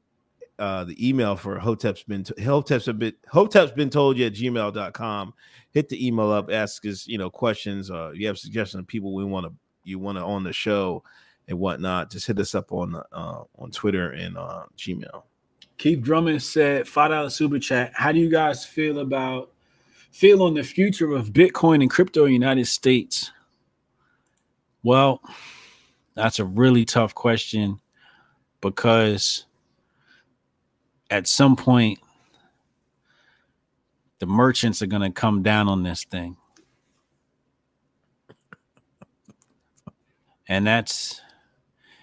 uh, the email for Hotep's been Hotep's bit Hotep's been told you at gmail.com. Hit the email up, ask us, you know, questions. Uh, you have suggestions of people we want to you want to on the show and whatnot. Just hit us up on uh, on Twitter and uh, Gmail. Keith Drummond said, five dollar super chat. How do you guys feel about feel on the future of Bitcoin and crypto in the United States? Well, that's a really tough question because at some point the merchants are going to come down on this thing. And that's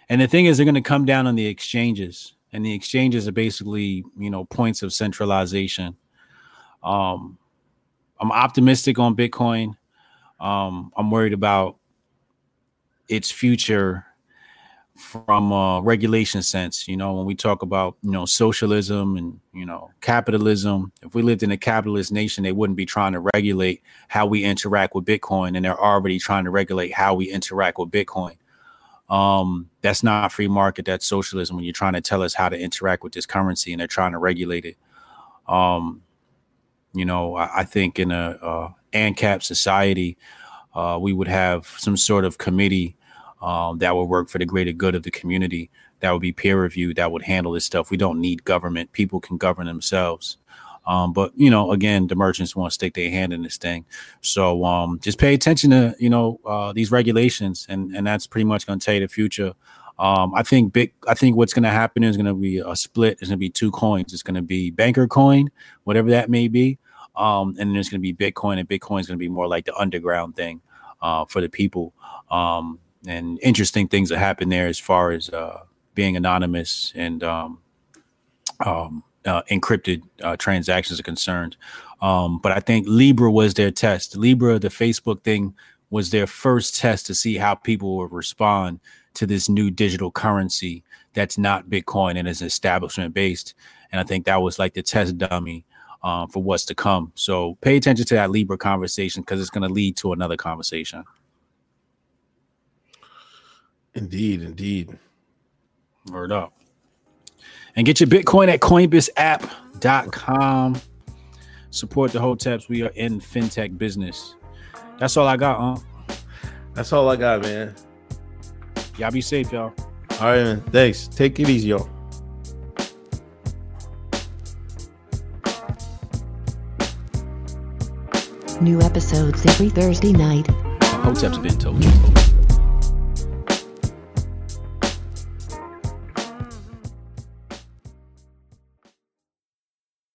and the thing is they're going to come down on the exchanges and the exchanges are basically, you know, points of centralization. Um I'm optimistic on Bitcoin. Um I'm worried about its future from a regulation sense you know when we talk about you know socialism and you know capitalism if we lived in a capitalist nation they wouldn't be trying to regulate how we interact with bitcoin and they're already trying to regulate how we interact with bitcoin. Um that's not free market that's socialism when you're trying to tell us how to interact with this currency and they're trying to regulate it. Um you know i, I think in a uh ancap society uh we would have some sort of committee um, that would work for the greater good of the community, that would be peer reviewed, that would handle this stuff. We don't need government. People can govern themselves. Um, but you know, again, the merchants want to stick their hand in this thing. So um, just pay attention to you know uh, these regulations, and and that's pretty much going to tell you the future. Um, I think big. I think what's going to happen is going to be a split. There's going to be two coins. It's going to be banker coin, whatever that may be, um, and then there's going to be Bitcoin, and Bitcoin is going to be more like the underground thing uh, for the people. Um, and interesting things that happen there as far as uh, being anonymous and um, um, uh, encrypted uh, transactions are concerned. Um, but I think Libra was their test. Libra, the Facebook thing, was their first test to see how people would respond to this new digital currency that's not Bitcoin and is establishment based. And I think that was like the test dummy um, for what's to come. So pay attention to that Libra conversation because it's going to lead to another conversation. Indeed, indeed. Word up. And get your Bitcoin at coinbaseapp.com. Support the Hoteps. We are in fintech business. That's all I got, huh? That's all I got, man. Y'all be safe, y'all. All right, man. Thanks. Take it easy, y'all. New episodes every Thursday night. Hotep's been told you.